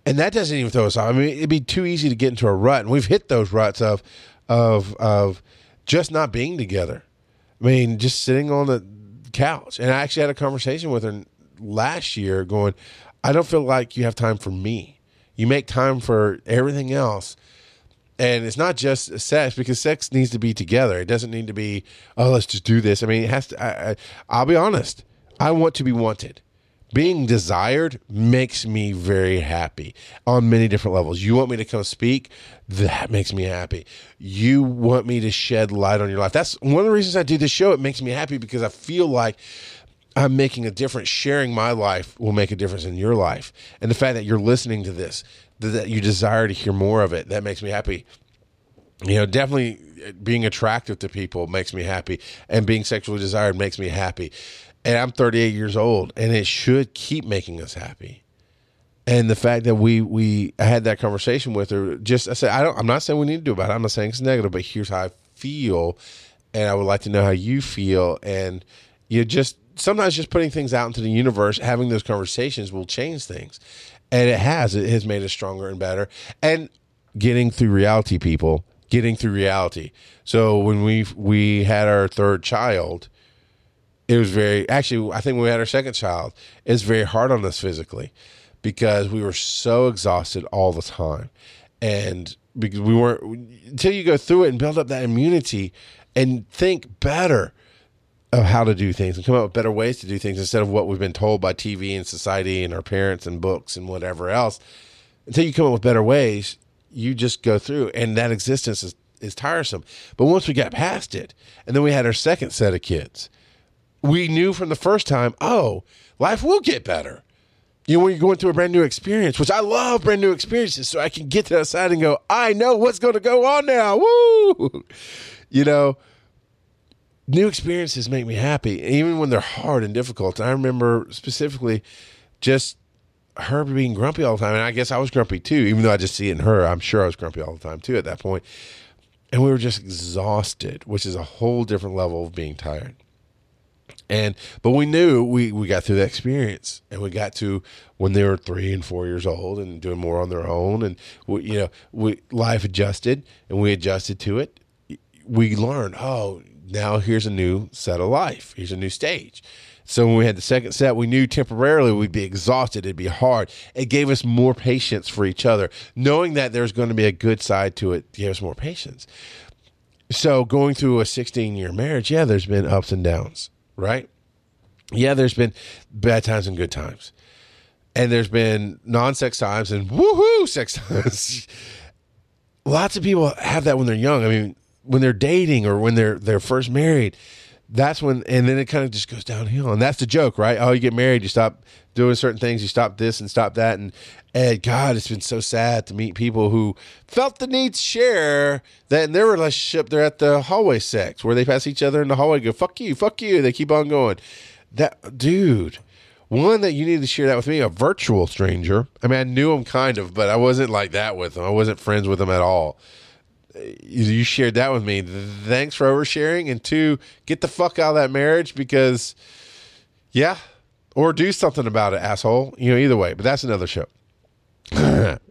and that doesn't even throw us off. I mean, it'd be too easy to get into a rut, and we've hit those ruts of of of just not being together. I mean, just sitting on the couch, and I actually had a conversation with her last year, going, "I don't feel like you have time for me." You make time for everything else. And it's not just sex because sex needs to be together. It doesn't need to be, oh, let's just do this. I mean, it has to, I, I, I'll be honest. I want to be wanted being desired makes me very happy on many different levels. You want me to come speak? That makes me happy. You want me to shed light on your life? That's one of the reasons I do this show. It makes me happy because I feel like I'm making a difference. Sharing my life will make a difference in your life. And the fact that you're listening to this, that you desire to hear more of it, that makes me happy. You know, definitely uh, being attractive to people makes me happy, and being sexually desired makes me happy. And I'm 38 years old, and it should keep making us happy. And the fact that we we had that conversation with her, just I said I don't. I'm not saying we need to do about it. I'm not saying it's negative, but here's how I feel, and I would like to know how you feel. And you just sometimes just putting things out into the universe, having those conversations will change things. And it has. It has made us stronger and better. And getting through reality, people, getting through reality. So when we we had our third child, it was very actually I think when we had our second child, it's very hard on us physically because we were so exhausted all the time. And because we weren't until you go through it and build up that immunity and think better of how to do things and come up with better ways to do things instead of what we've been told by TV and society and our parents and books and whatever else. Until you come up with better ways, you just go through, and that existence is, is tiresome. But once we got past it, and then we had our second set of kids, we knew from the first time, oh, life will get better. You know, when you're going through a brand new experience, which I love brand new experiences, so I can get to that side and go, I know what's going to go on now. Woo! You know, new experiences make me happy, even when they're hard and difficult. I remember specifically just her being grumpy all the time. And I guess I was grumpy too, even though I just see it in her. I'm sure I was grumpy all the time too at that point. And we were just exhausted, which is a whole different level of being tired. And but we knew we we got through that experience, and we got to when they were three and four years old and doing more on their own, and we, you know, we life adjusted, and we adjusted to it. We learned, oh, now here's a new set of life. Here's a new stage. So when we had the second set, we knew temporarily we'd be exhausted. It'd be hard. It gave us more patience for each other, knowing that there's going to be a good side to it. Gave us more patience. So going through a 16 year marriage, yeah, there's been ups and downs, right? Yeah, there's been bad times and good times, and there's been non-sex times and woohoo sex times. Lots of people have that when they're young. I mean, when they're dating or when they're they're first married that's when and then it kind of just goes downhill. And that's the joke right? Oh you get married you stop doing certain things you stop this and stop that. And and god it's been so sad to meet people who felt the need to share that in their relationship they're at the hallway sex where they pass each other in the hallway go fuck you fuck you they keep on going. That dude one that you need to share that with me a virtual stranger. I mean i knew him kind of but i wasn't like that with him. I wasn't friends with him at all you shared that with me. Thanks for oversharing. And two, get the fuck out of that marriage because, yeah, or do something about it, asshole. You know, either way. But that's another show. but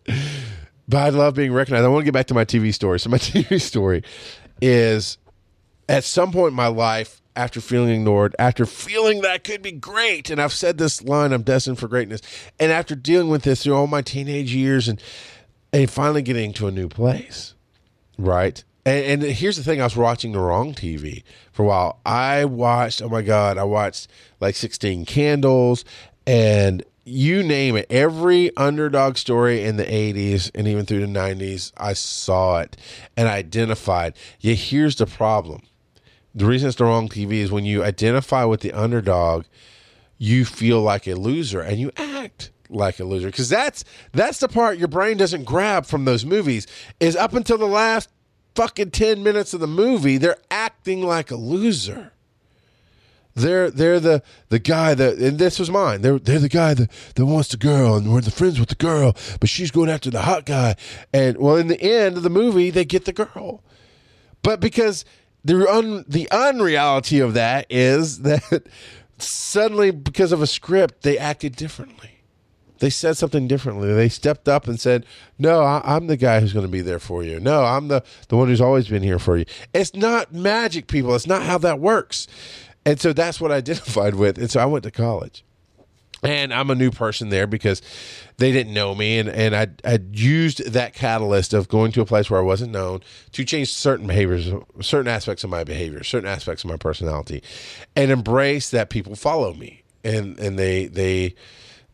I love being recognized. I want to get back to my TV story. So my TV story is at some point in my life, after feeling ignored, after feeling that could be great, and I've said this line, I'm destined for greatness, and after dealing with this through all my teenage years and and finally getting to a new place Right. And, and, here's the thing: I was watching the wrong TV for a while. I watched, oh my god, I watched like Sixteen Candles and you name it. Every underdog story in the '80s and even through the '90s, I saw it and I identified. Yeah, here's the problem: the reason it's the wrong TV is when you identify with the underdog, you feel like a loser and you act like a loser. Because that's that's the part your brain doesn't grab from those movies is up until the last fucking 10 minutes of the movie they're acting like a loser. They're they're the the guy that and this was mine. They're they're the guy that, that wants the girl and we're the friends with the girl but she's going after the hot guy. And well in the end of the movie they get the girl. But because the un the unreality of that is that suddenly because of a script they acted differently they said something differently. They stepped up and said, "No, I, am the guy who's going to be there for you. No, I'm the the one who's always been here for you." It's not magic, people. It's not how that works. And so that's what I identified with. And so I went to college. And I'm a new person there because they didn't know me, and, and I I used that catalyst of going to a place where I wasn't known to change certain behaviors, certain aspects of my behavior, certain aspects of my personality, and embrace that people follow me, and and they they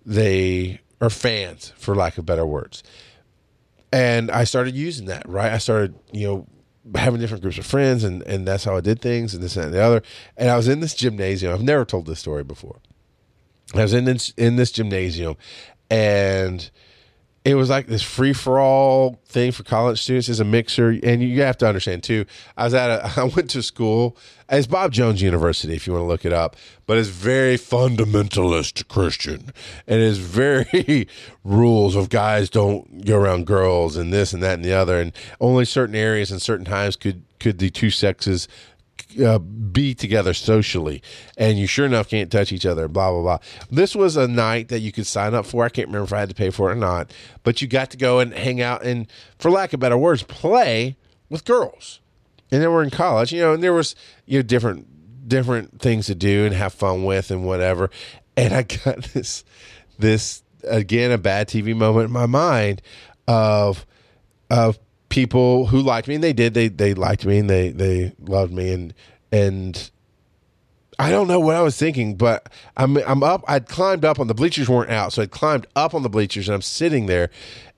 they are fans, for lack of better words. And I started using that, right? I started, you know, having different groups of friends, and, and that's how I did things, and this and the other. And I was in this gymnasium. I've never told this story before. I was in this, in this gymnasium, and it was like this free for all thing for college students as a mixer. And you have to understand too, I was at a, I went to school, it's Bob Jones University, if you want to look it up, but it's very fundamentalist Christian and it's very rules of guys don't go around girls and this and that and the other. And only certain areas and certain times could, could the two sexes uh, be together socially, and you sure enough can't touch each other. Blah blah blah. This was a night that you could sign up for. I can't remember if I had to pay for it or not, but you got to go and hang out and, for lack of better words, play with girls. And then we're in college, you know, and there was you know different different things to do and have fun with and whatever. And I got this this again a bad TV moment in my mind of of people who liked me and they did they they liked me and they they loved me and and I don't know what I was thinking, but I'm I'm up. I'd climbed up on the bleachers weren't out, so I climbed up on the bleachers and I'm sitting there,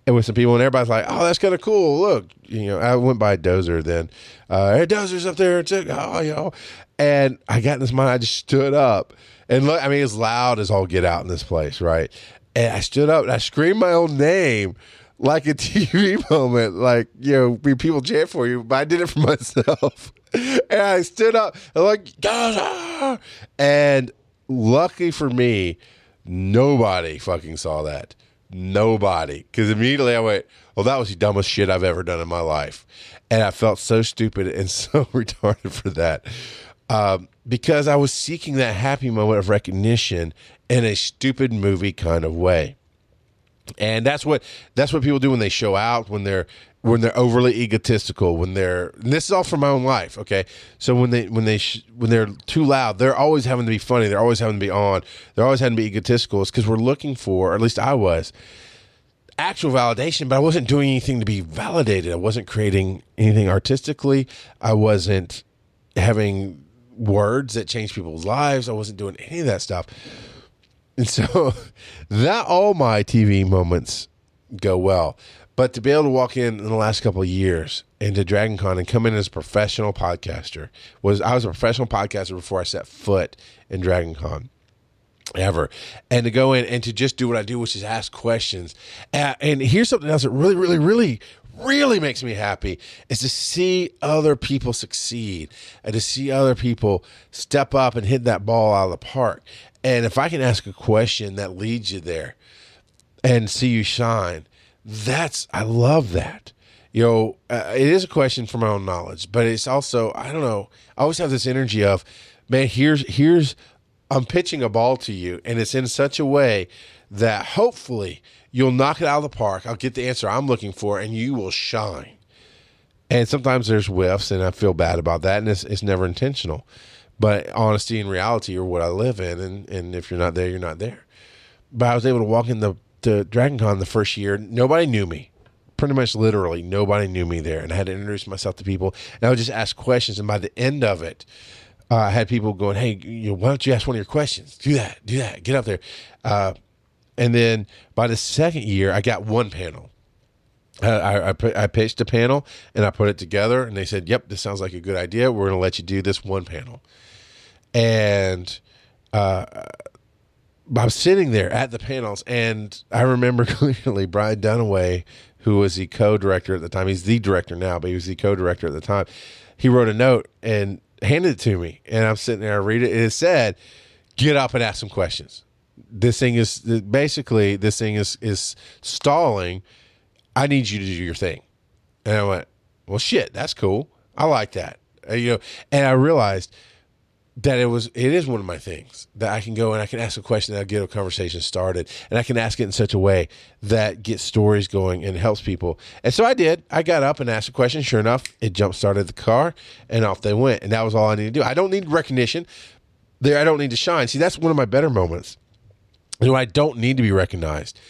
and with some people, and everybody's like, "Oh, that's kind of cool. Look, you know." I went by Dozer then. Uh, hey, Dozer's up there. oh, you know, and I got in this mind. I just stood up and look. I mean, it's loud as all get out in this place, right? And I stood up and I screamed my own name like a TV moment, like you know, people chant for you, but I did it for myself. and I stood up and like, ah! and lucky for me, nobody fucking saw that. Nobody. Because immediately I went, well, that was the dumbest shit I've ever done in my life. And I felt so stupid and so retarded for that. Um, because I was seeking that happy moment of recognition in a stupid movie kind of way. And that's what that's what people do when they show out when they're when they're overly egotistical when they're this is all from my own life okay? So when they when they sh- when they're too loud they're always having to be funny. They're always having to be on. They're always having to be egotistical. It's because we're looking for or at least i was actual validation but i wasn't doing anything to be validated. I wasn't creating anything artistically. I wasn't having words that change people's lives. I wasn't doing any of that stuff and so that all my tv moments go well. But to be able to walk in in the last couple of years into Dragon Con and come in as a professional podcaster was I was a professional podcaster before I set foot in Dragon Con ever. And to go in and to just do what I do which is ask questions. And, and here's something else that really really really really makes me happy is to see other people succeed and to see other people step up and hit that ball out of the park and if I can ask a question that leads you there and see you shine that's I love that. You know, uh, it is a question for my own knowledge, but it's also I don't know. I always have this energy of, man, here's here's I'm pitching a ball to you, and it's in such a way that hopefully you'll knock it out of the park. I'll get the answer I'm looking for, and you will shine. And sometimes there's whiffs, and I feel bad about that, and it's, it's never intentional. But honesty and reality are what I live in, and, and if you're not there, you're not there. But I was able to walk in the to Dragon Con the first year, nobody knew me. Pretty much literally, nobody knew me there. And I had to introduce myself to people. And I would just ask questions. And by the end of it, uh, I had people going, Hey, you know, why don't you ask one of your questions? Do that, do that, get up there. Uh, and then by the second year, I got one panel. I, I, I, I pitched a panel and I put it together, and they said, "Yep, this sounds like a good idea. We're going to let you do this one panel." And uh, I'm sitting there at the panels, and I remember clearly Brian Dunaway, who was the co-director at the time. He's the director now, but he was the co-director at the time. He wrote a note and handed it to me, and I'm sitting there. I read it, and it said, "Get up and ask some questions." This thing is basically this thing is is stalling. I need you to do your thing, and I went, "Well, shit, that's cool. I like that." Uh, you know, and I realized that it was it is one of my things that I can go and I can ask a question that'll get a conversation started and I can ask it in such a way that gets stories going and helps people. And so I did. I got up and asked a question. Sure enough, it jump started the car and off they went. And that was all I needed to do. I don't need recognition. There I don't need to shine. See, that's one of my better moments. You know, I don't need to be recognized.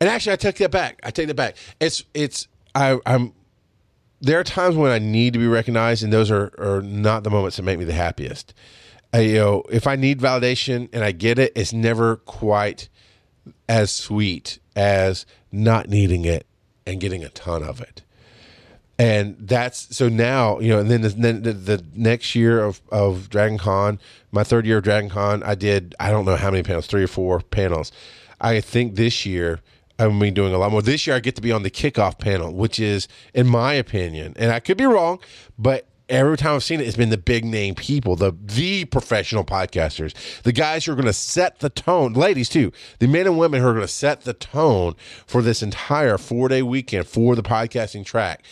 And actually I take that back. I take that back. It's it's I I'm there are times when I need to be recognized, and those are, are not the moments that make me the happiest. I, you know, if I need validation and I get it, it's never quite as sweet as not needing it and getting a ton of it. And that's so now, you know, and then the, then the, the next year of, of Dragon Con, my third year of Dragon Con, I did, I don't know how many panels, three or four panels. I think this year, I'm be doing a lot more. This year, I get to be on the kickoff panel, which is, in my opinion, and I could be wrong, but every time I've seen it, it's been the big name people, the the professional podcasters, the guys who are going to set the tone, ladies too, the men and women who are going to set the tone for this entire four day weekend for the podcasting track.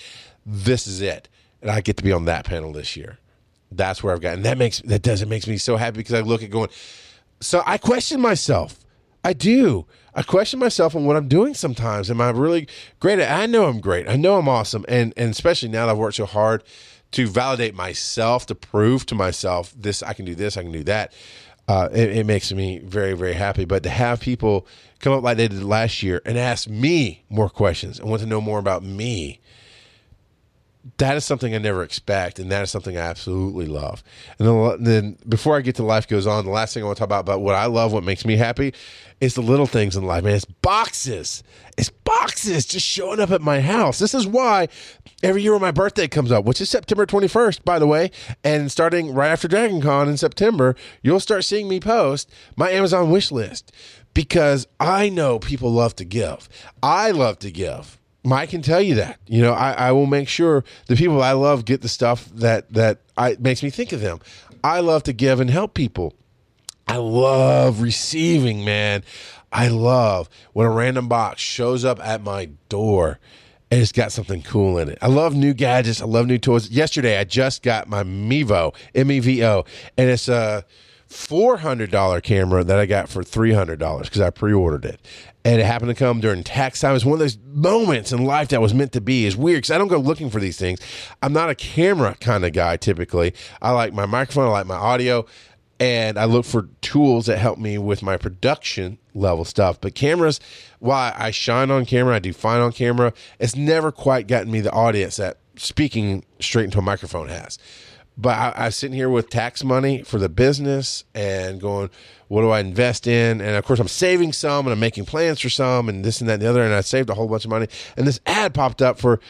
This is it, and I get to be on that panel this year. That's where I've got, and that makes that does it makes me so happy because I look at going. So I question myself. I do. I question myself on what I'm doing sometimes. Am I really great at I know I'm great. I know I'm awesome. And and especially now that I've worked so hard to validate myself, to prove to myself this I can do this, I can do that. Uh, it, it makes me very, very happy. But to have people come up like they did last year and ask me more questions and want to know more about me that is something I never expect, and that is something I absolutely love. And then, before I get to life goes on, the last thing I want to talk about about what I love, what makes me happy, is the little things in life, man. It's boxes. It's boxes just showing up at my house. This is why every year when my birthday comes up, which is September 21st, by the way, and starting right after Dragon Con in September, you'll start seeing me post my Amazon wish list because I know people love to give. I love to give Mike can tell you that. You know, I, I will make sure the people I love get the stuff that that I makes me think of them. I love to give and help people. I love receiving, man. I love when a random box shows up at my door and it's got something cool in it. I love new gadgets. I love new toys. Yesterday, I just got my Mevo, M E V O, and it's a $400 camera that I got for $300 because I pre ordered it. And it happened to come during tax time. It's one of those moments in life that was meant to be. It's weird because I don't go looking for these things. I'm not a camera kind of guy typically. I like my microphone, I like my audio and I look for tools that help me with my production level stuff. But cameras, while I shine on camera, I do fine on camera, it's never quite gotten me the audience that speaking straight into a microphone has. But I, I am sitting here with tax money for the business and going, what do I invest in? And of course, I'm saving some and I'm making plans for some and this and that and the other. And I saved a whole bunch of money. And this ad popped up for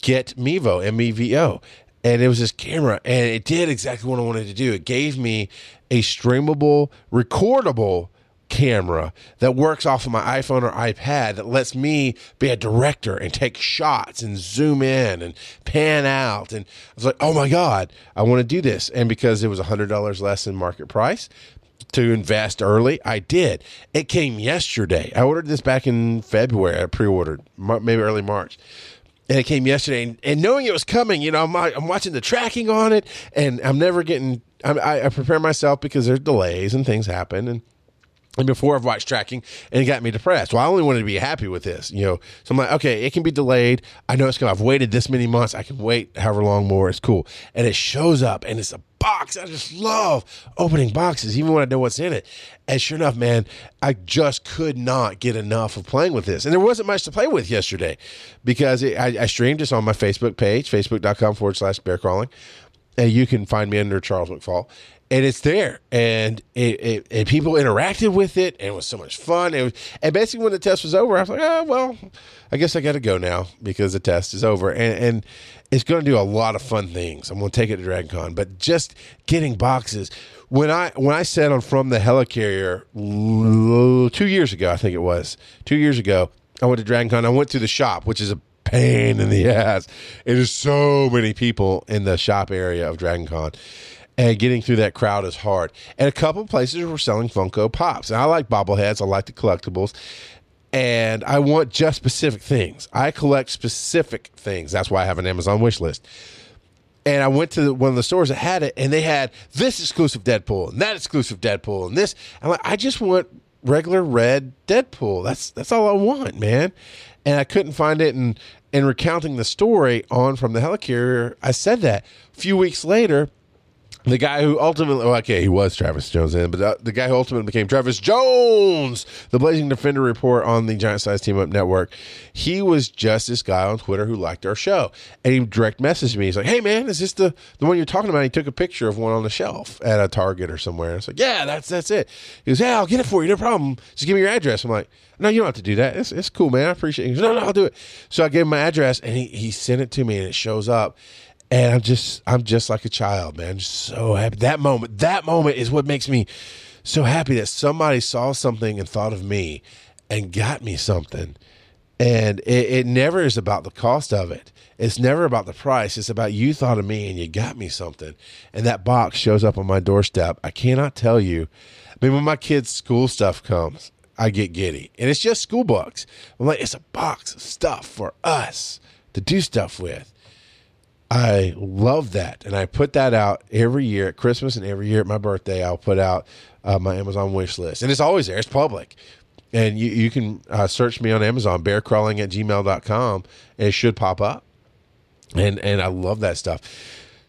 Get Mevo, M E V O and it was this camera and it did exactly what I wanted to do. It gave me a streamable, recordable camera that works off of my iPhone or iPad that lets me be a director and take shots and zoom in and pan out. And I was like, oh my God, I want to do this. And because it was $100 less than market price, to invest early. I did. It came yesterday. I ordered this back in February. I pre-ordered, maybe early March and it came yesterday. And, and, knowing it was coming, you know, I'm, I'm watching the tracking on it, and I'm never getting. I, I prepare myself because there's delays and things happen, and and before I've watched tracking, and it got me depressed. Well, I only wanted to be happy with this, you know. So I'm like, okay, it can be delayed. I know it's going. I've waited this many months. I can wait however long more. It's cool, and it shows up, and it's a box. I just love opening boxes, even when I know what's in it. And sure enough, man, I just could not get enough of playing with this, and there wasn't much to play with yesterday because it, I, I streamed this on my Facebook page, facebook.com forward slash bear crawling. And you can find me under Charles McFall and it's there. And it, it, and people interacted with it and it was so much fun. Was, and basically when the test was over i was like oh well i guess i gotta go now because the test is over. And, and it's going to do a lot of fun things. I'm going to take it to dragon but just getting boxes. When i when i said on from the helicarrier two years ago i think it was two years ago i went to dragon i went to the shop which is a pain in the ass. It is so many people in the shop area of dragon con and getting through that crowd is hard. And a couple places were selling Funko Pops. And I like bobbleheads, I like the collectibles, and I want just specific things. I collect specific things. That's why I have an Amazon wish list. And I went to one of the stores that had it, and they had this exclusive Deadpool and that exclusive Deadpool and this. I'm like, I just want regular red Deadpool. That's that's all I want, man. And I couldn't find it. And in recounting the story on from the helicarrier, I said that. A few weeks later, the guy who ultimately, well, okay, he was Travis Jones, in, but the, the, guy who ultimately became Travis Jones, the Blazing Defender report on the Giant Size Team Up Network, he was just this guy on Twitter who liked our show, and he direct messaged me. He's like, "Hey, man, is this the the one you're talking about?" He took a picture of one on the shelf at a Target or somewhere. And it's like, "Yeah, that's that's it." He goes, "Yeah, I'll get it for you, no problem. Just give me your address." I'm like, "No, you don't have to do that. It's, it's cool, man. I appreciate it." He goes, "No, no, I'll do it." So I gave him my address, and he he sent it to me, and it shows up and I'm just I'm just like a child, man. So happy. That moment, that moment is what makes me so happy that somebody saw something and thought of me and got me something. And it, it never is about the cost of it. It's never about the price. It's about you thought of me and you got me something. And that box shows up on my doorstep. I cannot tell you. I mean, when my kids' school stuff comes, I get giddy. And it's just school books. I'm like, it's a box of stuff for us to do stuff with. I love that. And I put that out every year at Christmas and every year at my birthday. I'll put out uh, my Amazon wish list. And it's always there, it's public. And you, you can uh, search me on Amazon, bearcrawling at gmail.com, and it should pop up. And, and I love that stuff.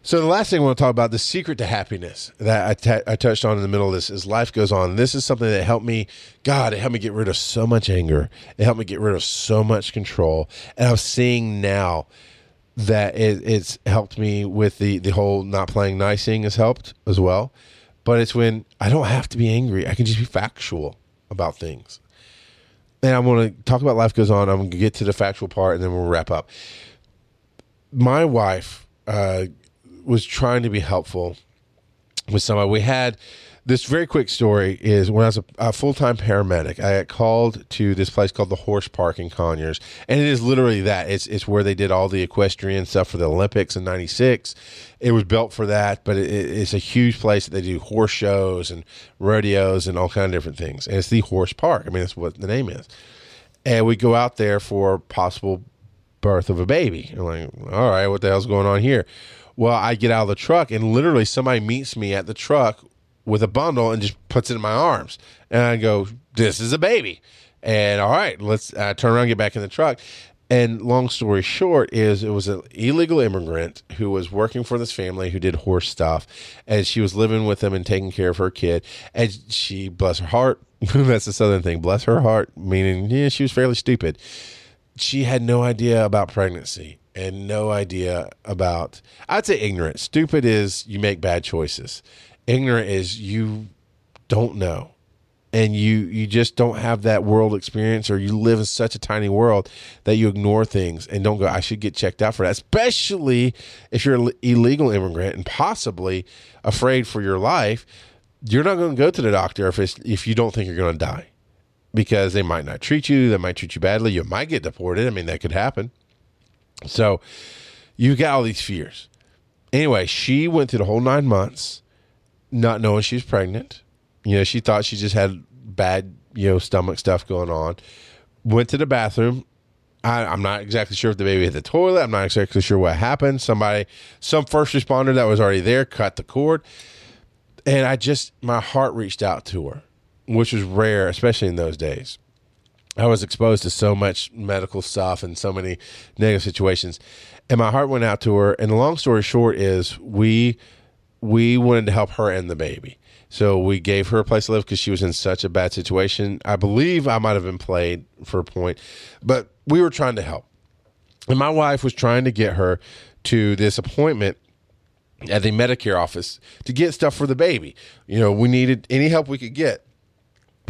So the last thing I want to talk about, the secret to happiness that I, t- I touched on in the middle of this is life goes on. This is something that helped me, God, it helped me get rid of so much anger. It helped me get rid of so much control. And I'm seeing now that it, it's helped me with the the whole not playing nicing has helped as well. But it's when I don't have to be angry; I can just be factual about things. And I'm going to talk about life goes on. I'm going to get to the factual part, and then we'll wrap up. My wife uh, was trying to be helpful with somebody. We had this very quick story is when I was a, a full time paramedic, I got called to this place called the Horse Park in Conyers, and it is literally that. It's it's where they did all the equestrian stuff for the Olympics in '96. It was built for that, but it, it's a huge place that they do horse shows and rodeos and all kind of different things. And it's the Horse Park. I mean, that's what the name is. And we go out there for possible birth of a baby. I'm like, all right, what the hell's going on here? Well, I get out of the truck and literally somebody meets me at the truck with a bundle and just puts it in my arms. And I go, this is a baby. And all right, let's uh, turn around, get back in the truck. And long story short is it was an illegal immigrant who was working for this family who did horse stuff, and she was living with them and taking care of her kid. And she, bless her heart, that's the southern thing, bless her heart, meaning yeah, she was fairly stupid. She had no idea about pregnancy and no idea about I'd say ignorant. Stupid is you make bad choices. Ignorant is you don't know. And you you just don't have that world experience or you live in such a tiny world that you ignore things and don't go i should get checked out for that especially if you're an illegal immigrant and possibly afraid for your life. You're not going to go to the doctor if it's if you don't think you're going to die because they might not treat you they might treat you badly you might get deported. I mean that could happen. So you got all these fears. Anyway she went through the whole nine months not knowing she was pregnant you know, she thought she just had bad, you know, stomach stuff going on. Went to the bathroom. I, I'm not exactly sure if the baby hit the toilet. I'm not exactly sure what happened. Somebody, some first responder that was already there cut the cord. And I just, my heart reached out to her, which was rare, especially in those days. I was exposed to so much medical stuff and so many negative situations. And my heart went out to her. And the long story short is we we wanted to help her and the baby. So we gave her a place to live because she was in such a bad situation. I believe I might have been played for a point, but we were trying to help. And my wife was trying to get her to this appointment at the Medicare office to get stuff for the baby. You know, we needed any help we could get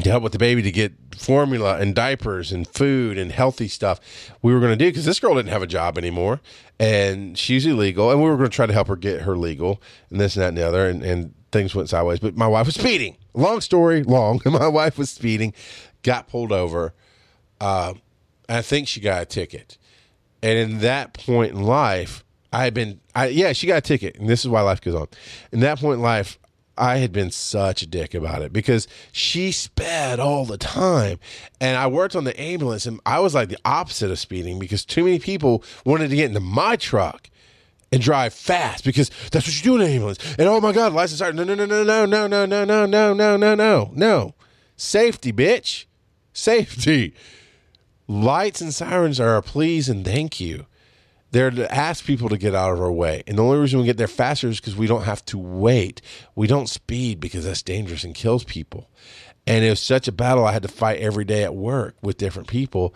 to help with the baby to get formula and diapers and food and healthy stuff we were going to do because this girl didn't have a job anymore and she's illegal and we were going to try to help her get her legal and this and that and the other and, and things went sideways but my wife was speeding. Long story long my wife was speeding got pulled over uh, i think she got a ticket. And in that point in life i had been I, yeah she got a ticket and this is why life goes on. In that point in life I had been such a dick about it because she sped all the time. And I worked on the ambulance and I was like the opposite of speeding because too many people wanted to get into my truck and drive fast because that's what you do in an ambulance. And oh my God, license No, no, no, no, no, no, no, no, no, no, no, no, no, no. Safety, bitch. Safety. Lights and sirens are a please and thank you. They're to ask people to get out of our way. And the only reason we get there faster is because we don't have to wait. We don't speed because that's dangerous and kills people. And it was such a battle I had to fight every day at work with different people.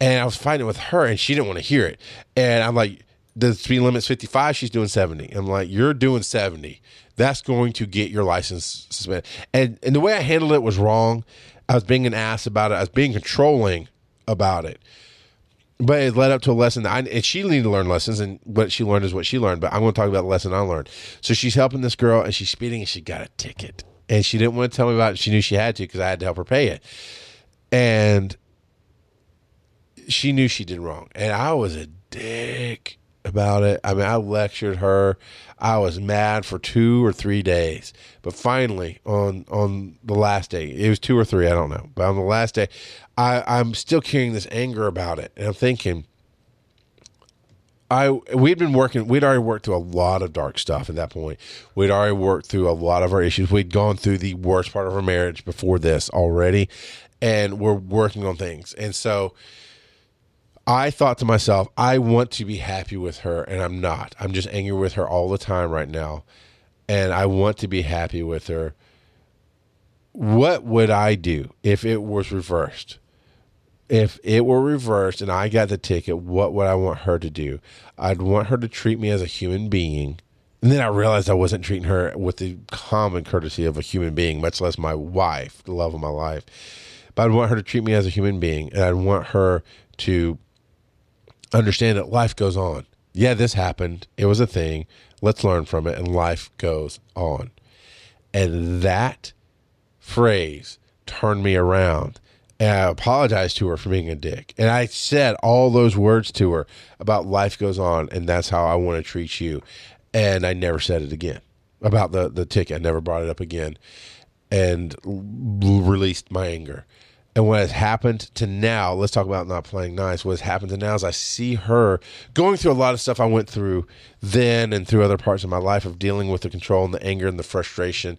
And I was fighting with her and she didn't want to hear it. And I'm like, the speed limit's 55, she's doing 70. I'm like, you're doing 70. That's going to get your license suspended. And and the way I handled it was wrong. I was being an ass about it. I was being controlling about it but it led up to a lesson that I, and she needed to learn lessons and what she learned is what she learned but i'm going to talk about the lesson i learned. So she's helping this girl and she's speeding and she got a ticket. And she didn't want to tell me about it. She knew she had to because i had to help her pay it. And she knew she did wrong. And i was a dick about it i mean i lectured her i was mad for two or three days but finally on on the last day it was two or three i don't know but on the last day I, I'm still carrying this anger about it. And I'm thinking, I we'd been working. We'd already worked through a lot of dark stuff at that point. We'd already worked through a lot of our issues. We'd gone through the worst part of our marriage before this already, and we're working on things. And so, I thought to myself, I want to be happy with her, and I'm not. I'm just angry with her all the time right now, and I want to be happy with her. What would I do if it was reversed? if it were reversed and I got the ticket, what would I want her to do? I'd want her to treat me as a human being. And then I realized I wasn't treating her with the common courtesy of a human being, much less my wife, the love of my life. But I'd want her to treat me as a human being, and I'd want her to understand that life goes on. Yeah, this happened. It was a thing. Let's learn from it, and life goes on. And that phrase turned me around. And I apologized to her for being a dick. And I said all those words to her about life goes on and that's how I want to treat you. And I never said it again about the, the ticket. I never brought it up again and released my anger. And what has happened to now, let's talk about not playing nice. What has happened to now is I see her going through a lot of stuff I went through then and through other parts of my life of dealing with the control and the anger and the frustration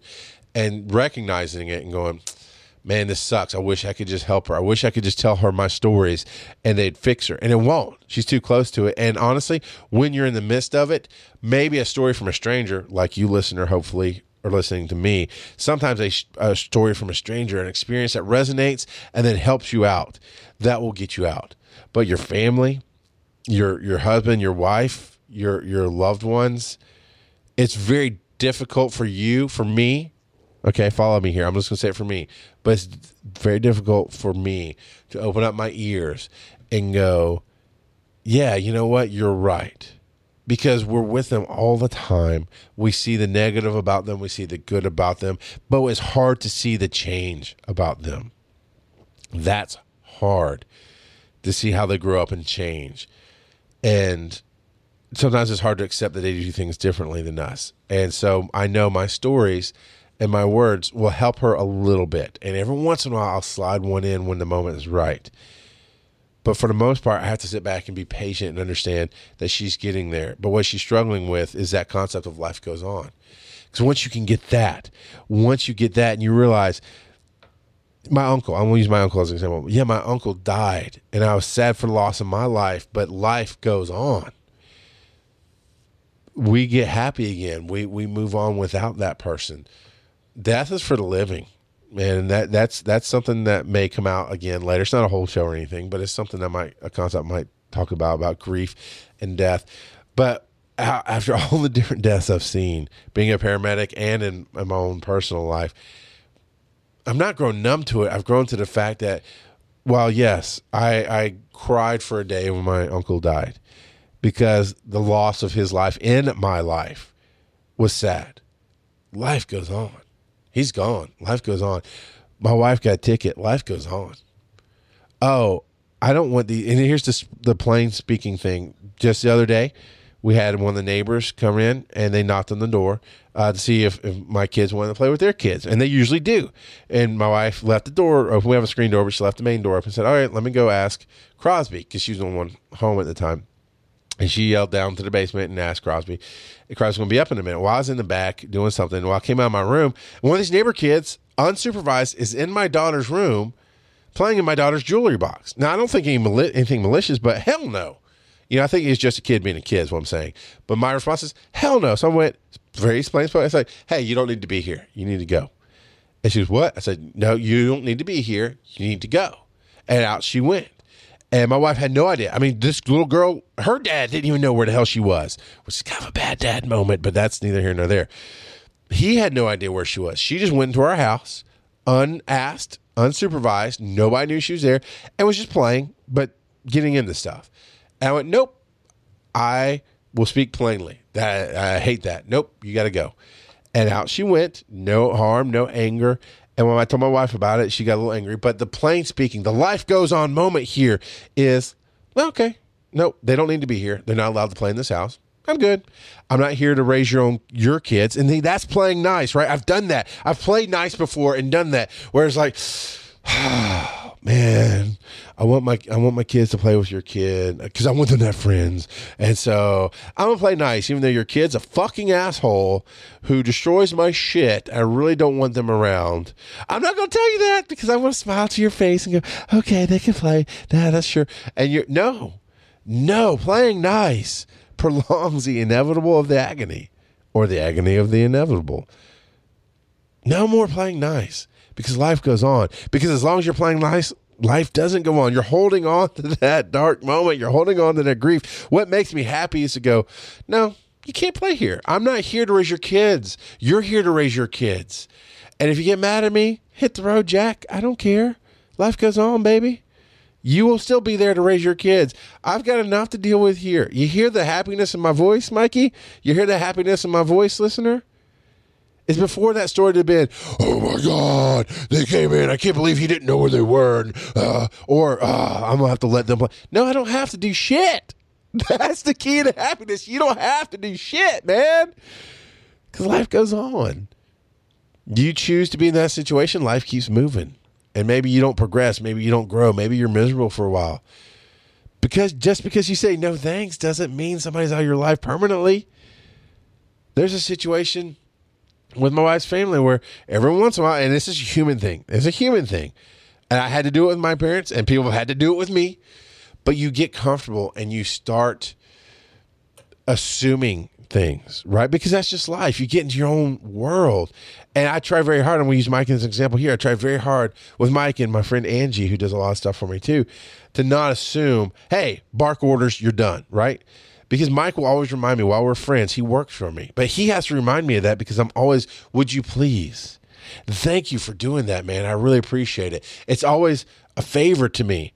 and recognizing it and going, man, this sucks. I wish I could just help her. I wish I could just tell her my stories and they'd fix her. And it won't. She's too close to it. And honestly, when you're in the midst of it, maybe a story from a stranger, like you listener, hopefully, are listening to me, sometimes a, a, story from a stranger, an experience that resonates and then helps you out, that will get you out. But your family, your your husband, your wife, your your loved ones, it's very difficult for you, for me. Okay, follow me here. I'm just gonna say it for me, but it's very difficult for me to open up my ears and go, yeah, you know what, you're right because we're with them all the time. We see the negative about them, we see the good about them, but it's hard to see the change about them. That's hard to see how they grow up and change. And sometimes it's hard to accept that they do things differently than us. And so I know my stories and my words will help her a little bit. And every once in a while, I'll slide one in when the moment is right. But for the most part, I have to sit back and be patient and understand that she's getting there. But what she's struggling with is that concept of life goes on. Because once you can get that, once you get that and you realize, my uncle, I'm going to use my uncle as an example. Yeah, my uncle died and I was sad for the loss of my life, but life goes on. We get happy again. We, we move on without that person. Death is for the living and that that's that's something that may come out again later. It's not a whole show or anything, but it's something that might a concept might talk about about grief and death. But after all the different deaths I've seen, being a paramedic and in, in my own personal life, I'm not grown numb to it. I've grown to the fact that, well, yes, I I cried for a day when my uncle died because the loss of his life in my life was sad. Life goes on He's gone. Life goes on. My wife got a ticket. Life goes on. Oh, I don't want the. And here's the the plain speaking thing. Just the other day, we had one of the neighbors come in and they knocked on the door uh, to see if, if, my kids wanted to play with their kids, and they usually do. And my wife left the door open. We have a screen door, but she left the main door open and said, "All right, let me go ask Crosby because she was the one home at the time." And she yelled down to the basement and asked Crosby. Crosby's to be up in a minute. While I was in the back doing something. while I came out of my room. One of these neighbor kids, unsupervised, is in my daughter's room playing in my daughter's jewelry box. Now, I don't think any mali- anything malicious, but hell no. You know, I think he's just a kid being a kid, is what I'm saying. But my response is, hell no. So I went, very explained. I said, hey, you don't need to be here. You need to go. And she was, what? I said, no, you don't need to be here. You need to go. And out she went. And my wife had no idea. I mean, this little girl, her dad didn't even know where the hell she was, which is kind of a bad dad moment, but that's neither here nor there. He had no idea where she was. She just went into our house, unasked, unsupervised. Nobody knew she was there and was just playing, but getting into stuff. And I went, nope, I will speak plainly. That I hate that. Nope, you got to go. And out she went. No harm, no anger. And when I told my wife about it, she got a little angry. But the plain speaking, the life goes on moment here is, well, okay, no, they don't need to be here. They're not allowed to play in this house. I'm good. I'm not here to raise your own your kids. And that's playing nice, right? I've done that. I've played nice before and done that. Whereas like, man, I want my I want my kids to play with your kid because I want them to have friends, and so I'm gonna play nice, even though your kid's a fucking asshole who destroys my shit. I really don't want them around. I'm not gonna tell you that because I want to smile to your face and go, okay, they can play. Nah, that's sure. And you're no, no, playing nice prolongs the inevitable of the agony, or the agony of the inevitable. No more playing nice because life goes on. Because as long as you're playing nice, life doesn't go on. You're holding on to that dark moment. You're holding on to that grief. What makes me happy is to go, no, you can't play here. I'm not here to raise your kids. You're here to raise your kids. And if you get mad at me, hit the road, Jack. I don't care. Life goes on, baby. You will still be there to raise your kids. I've got enough to deal with here. You hear the happiness in my voice, Mikey? You hear the happiness in my voice, listener? It's before that story to have been, oh my God, they came in. I can't believe he didn't know where they were. And, uh, or uh, I'm going to have to let them. Play. No, I don't have to do shit. That's the key to happiness. You don't have to do shit, man. Because life goes on. You choose to be in that situation, life keeps moving. And maybe you don't progress. Maybe you don't grow. Maybe you're miserable for a while. Because just because you say no thanks doesn't mean somebody's out of your life permanently. There's a situation with my wife's family where every once in a while, and this is a human thing, it's a human thing. And I had to do it with my parents, and people have had to do it with me. But you get comfortable and you start assuming things, right? Because that's just life. You get into your own world. And I try very hard, and we use Mike as an example here. I try very hard with Mike and my friend Angie, who does a lot of stuff for me too, to not assume, hey, bark orders, you're done, right? Because Mike will always remind me while we're friends, he works for me. But he has to remind me of that because I'm always, would you please? Thank you for doing that, man. I really appreciate it. It's always a favor to me.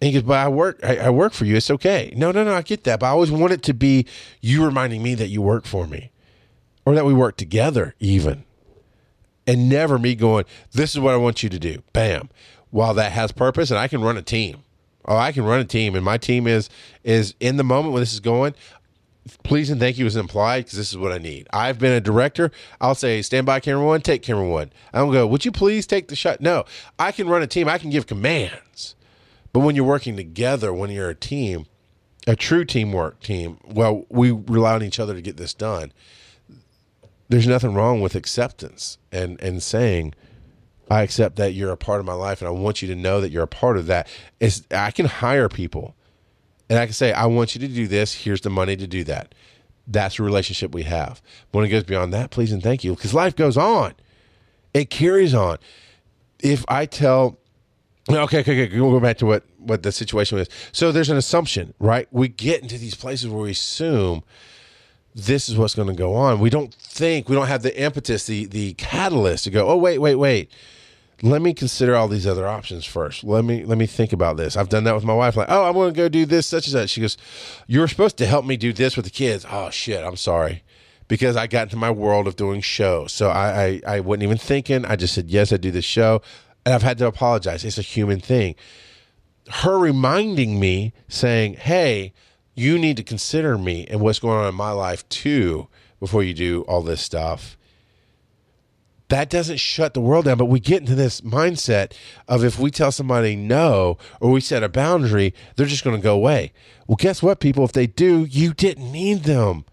And he goes, but I work, I, I work for you. It's okay. No, no, no, I get that. But I always want it to be you reminding me that you work for me or that we work together, even. And never me going, this is what I want you to do. Bam. While that has purpose and I can run a team. Oh, I can run a team, and my team is is in the moment when this is going. Please and thank you is implied because this is what I need. I've been a director. I'll say, stand by camera one, take camera one. I don't go, would you please take the shot? No, I can run a team. I can give commands. But when you're working together, when you're a team, a true teamwork team, well, we rely on each other to get this done. There's nothing wrong with acceptance and and saying, I accept that you're a part of my life and I want you to know that you're a part of that. It's, I can hire people and I can say, I want you to do this. Here's the money to do that. That's the relationship we have. But when it goes beyond that, please and thank you because life goes on. It carries on. If I tell, okay, okay, okay, we'll go back to what, what the situation is. So there's an assumption, right? We get into these places where we assume this is what's going to go on. We don't think, we don't have the impetus, the the catalyst to go, oh wait, wait, wait let me consider all these other options first. Let me let me think about this. I've done that with my wife. Like, oh, I'm going to go do this, such and such. She goes, "You're supposed to help me do this with the kids." Oh shit, I'm sorry, because I got into my world of doing shows. So I I, I wasn't even thinking. I just said yes. I do this show, and I've had to apologize. It's a human thing. Her reminding me, saying, "Hey, you need to consider me and what's going on in my life too before you do all this stuff." that doesn't shut the world down. But we get into this mindset of if we tell somebody no or we set a boundary, they're just going to go away. Well, guess what, people? If they do, you didn't need them.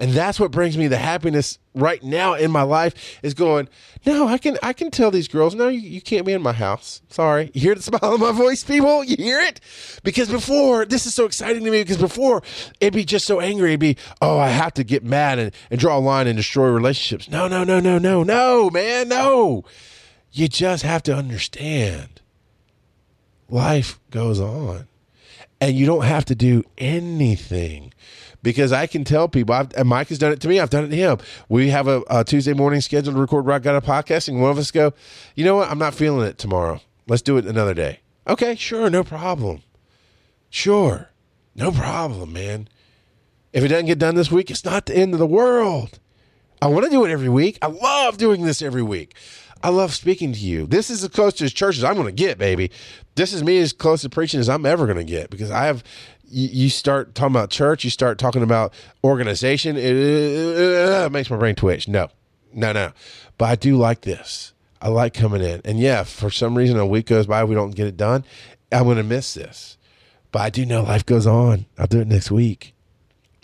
And that's what brings me the happiness right now in my life is going, no, I can I can tell these girls, no, you, you can't be in my house. Sorry. You hear the smile in my voice, people? You hear it? Because before, this is so exciting to me because before it'd be just so angry. It'd be, oh, I have to get mad and, and draw a line and destroy relationships. No, no, no, no, no, no, man, no. You just have to understand. Life goes on. And you don't have to do anything because I can tell people, I've, and Mike has done it to me, I've done it to him. We have a, a Tuesday morning scheduled to record Rock God of Podcasting. One of us go, you know what? I'm not feeling it tomorrow. Let's do it another day. Okay, sure, no problem. Sure, no problem, man. If it doesn't get done this week, it's not the end of the world. I want to do it every week. I love doing this every week. I love speaking to you. This is as close to church as I'm going to get, baby. This is me as close to preaching as I'm ever going to get because I have you, start talking about church, you start talking about organization, it, it, it, makes my brain twitch. No, no, no. But I do like this. I like coming in. And yeah, for some reason, a week goes by, we don't get it done. I'm going to miss this. But I do know life goes on. I'll do it next week.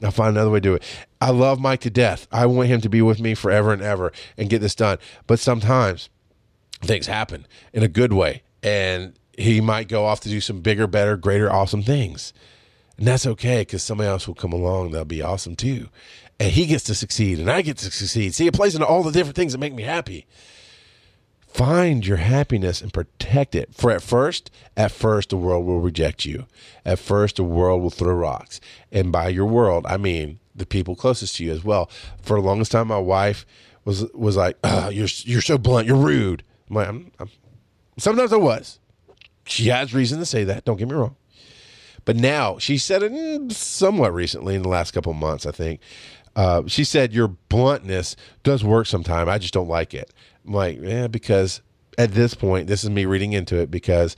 I'll find another way to do it. I love Mike to death. I want him to be with me forever and ever and get this done. But sometimes things happen in a good way. And he might go off to do some bigger, better, greater, awesome things. And that's okay because somebody else will come along that'll be awesome too. And he gets to succeed and I get to succeed. See, it plays into all the different things that make me happy. Find your happiness and protect it. For at first, at first, the world will reject you. At first, the world will throw rocks. And by your world, I mean the people closest to you as well. For the longest time, my wife was was like, oh, "You're you're so blunt. You're rude." I'm like, I'm, I'm, sometimes I was. She has reason to say that. Don't get me wrong. But now she said it somewhat recently in the last couple months, I think. Uh, she said your bluntness does work sometime. I just don't like it. I'm like, yeah, because at this point, this is me reading into it because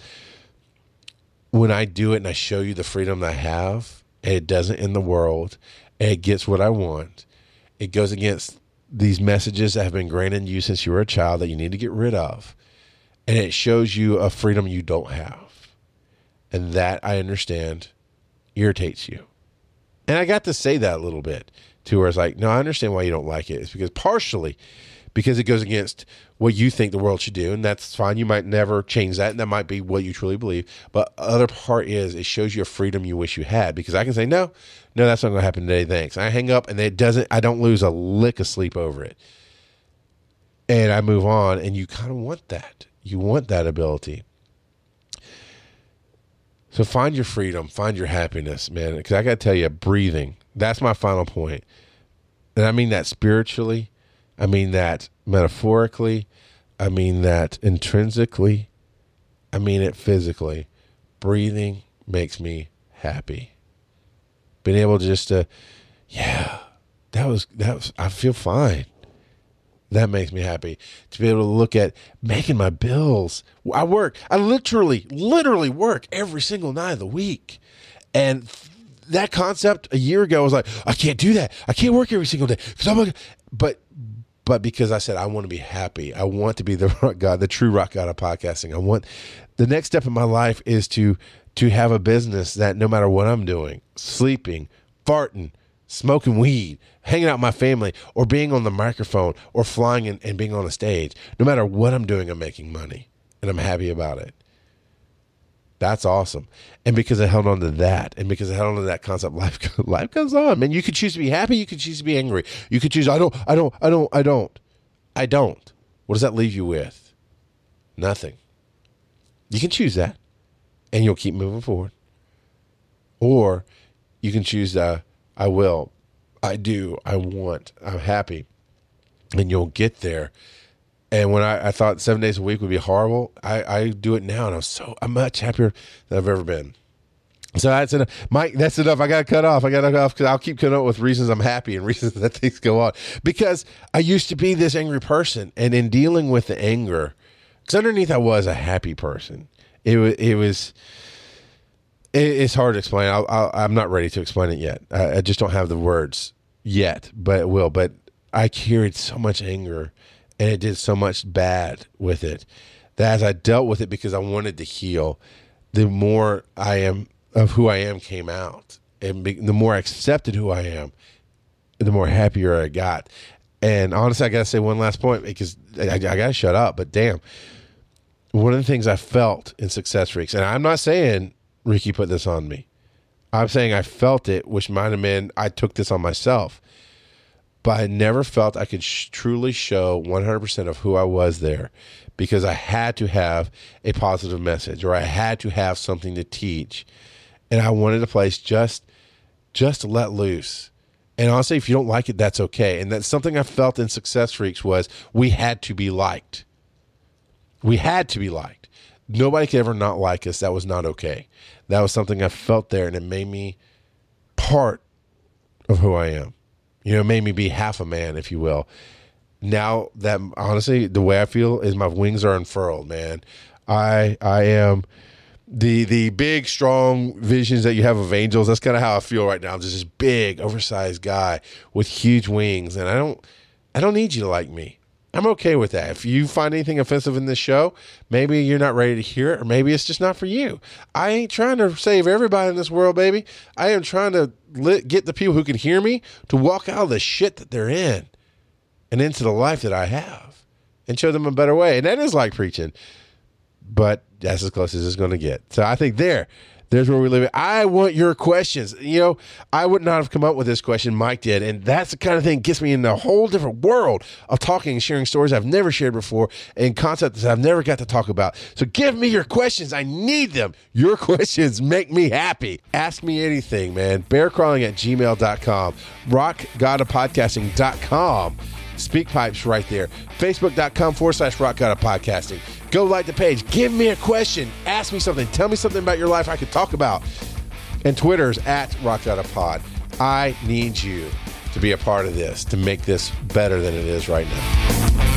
when I do it and I show you the freedom that I have, and it doesn't in the world, and it gets what I want, it goes against these messages that have been granted you since you were a child that you need to get rid of. And it shows you a freedom you don't have. And that I understand irritates you. And I got to say that a little bit to where it's like, no, I understand why you don't like it. It's because partially because it goes against what you think the world should do, and that's fine. You might never change that, and that might be what you truly believe. But other part is it shows you a freedom you wish you had because I can say no, no, that's not going to happen today. Thanks. I hang up, and it doesn't. I don't lose a lick of sleep over it, and I move on. And you kind of want that. You want that ability. So find your freedom, find your happiness, man. Because I got to tell you, breathing. That's my final point, and I mean that spiritually I mean that metaphorically. I mean that intrinsically. I mean it physically. Breathing makes me happy. Being able to just to, yeah, that was that was. I feel fine. That makes me happy to be able to look at making my bills. I work. I literally, literally work every single night of the week, and that concept a year ago was like, I can't do that. I can't work every single day because I'm. like, but but because I said I want to be happy, I want to be the rock God, the true rock God of podcasting. I want the next step in my life is to to have a business that no matter what I'm doing, sleeping, farting, smoking weed, hanging out with my family, or being on the microphone, or flying and, and being on a stage, no matter what I'm doing, I'm making money and I'm happy about it. That's awesome. And because I held on to that, and because I held on to that concept, life life goes on. Man, you could choose to be happy, you could choose to be angry. You could choose I don't, I don't, I don't, I don't. I don't. What does that leave you with? Nothing. You can choose that and you'll keep moving forward. Or you can choose uh, I will, I do, I want, I'm happy. And you'll get there and when I, I, thought seven days a week would be horrible, I, I do it now, and I'm so I'm much happier than I've ever been. So that's enough, Mike. That's enough. I got to cut off. I got to cut off because I'll keep cutting up with reasons I'm happy and reasons that things go on. Because I used to be this angry person, and in dealing with the anger, because underneath I was a happy person. It was it was. It, it's hard to explain. i am not ready to explain it yet. I, I just don't have the words yet, but it will. But I carried so much anger and it did so much bad with it that as I dealt with it because I wanted to heal, the more I am of who I am came out, and be, the more I accepted who I am, the more happier I got. And honestly, I got to say one last point because I, I got to shut up. But damn, one of the things I felt in Success Freaks, and I'm not saying Ricky put this on me. I'm saying I felt it, which might have been I took this on myself but I never felt I could sh- truly show 100% of who I was there because I had to have a positive message or I had to have something to teach. And I wanted a place just just to let loose. And honestly, if you don't like it, that's okay. And that's something I felt in Success Freaks was we had to be liked. We had to be liked. Nobody could ever not like us. That was not okay. That was something I felt there, and it made me part of who I am you know, it made me be half a man, if you will. Now that honestly, the way I feel is my wings are unfurled, man. I I am the the big strong visions that you have of angels. That's kind of how I feel right now. I'm just this big, oversized guy with huge wings, and I don't I don't need you to like me. I'm okay with that. If you find anything offensive in this show, maybe you're not ready to hear it, or maybe it's just not for you. I ain't trying to save everybody in this world, baby. I am trying to get the people who can hear me to walk out of the shit that they're in and into the life that I have and show them a better way. And that is like preaching, but that's as close as it's going to get. So I think there, there's where we live. I want your questions. You know, I would not have come up with this question. Mike did. And that's the kind of thing gets me in a whole different world of talking and sharing stories I've never shared before and concepts I've never got to talk about. So give me your questions. I need them. Your questions make me happy. Ask me anything, man. Bearcrawling at gmail.com, rockgodofpodcasting.com. SpeakPipe's right there. Facebook.com forward slash rock god of podcasting. Go like the page. Give me a question. Ask me something. Tell me something about your life I could talk about. And Twitter's at rock god of pod. I need you to be a part of this, to make this better than it is right now.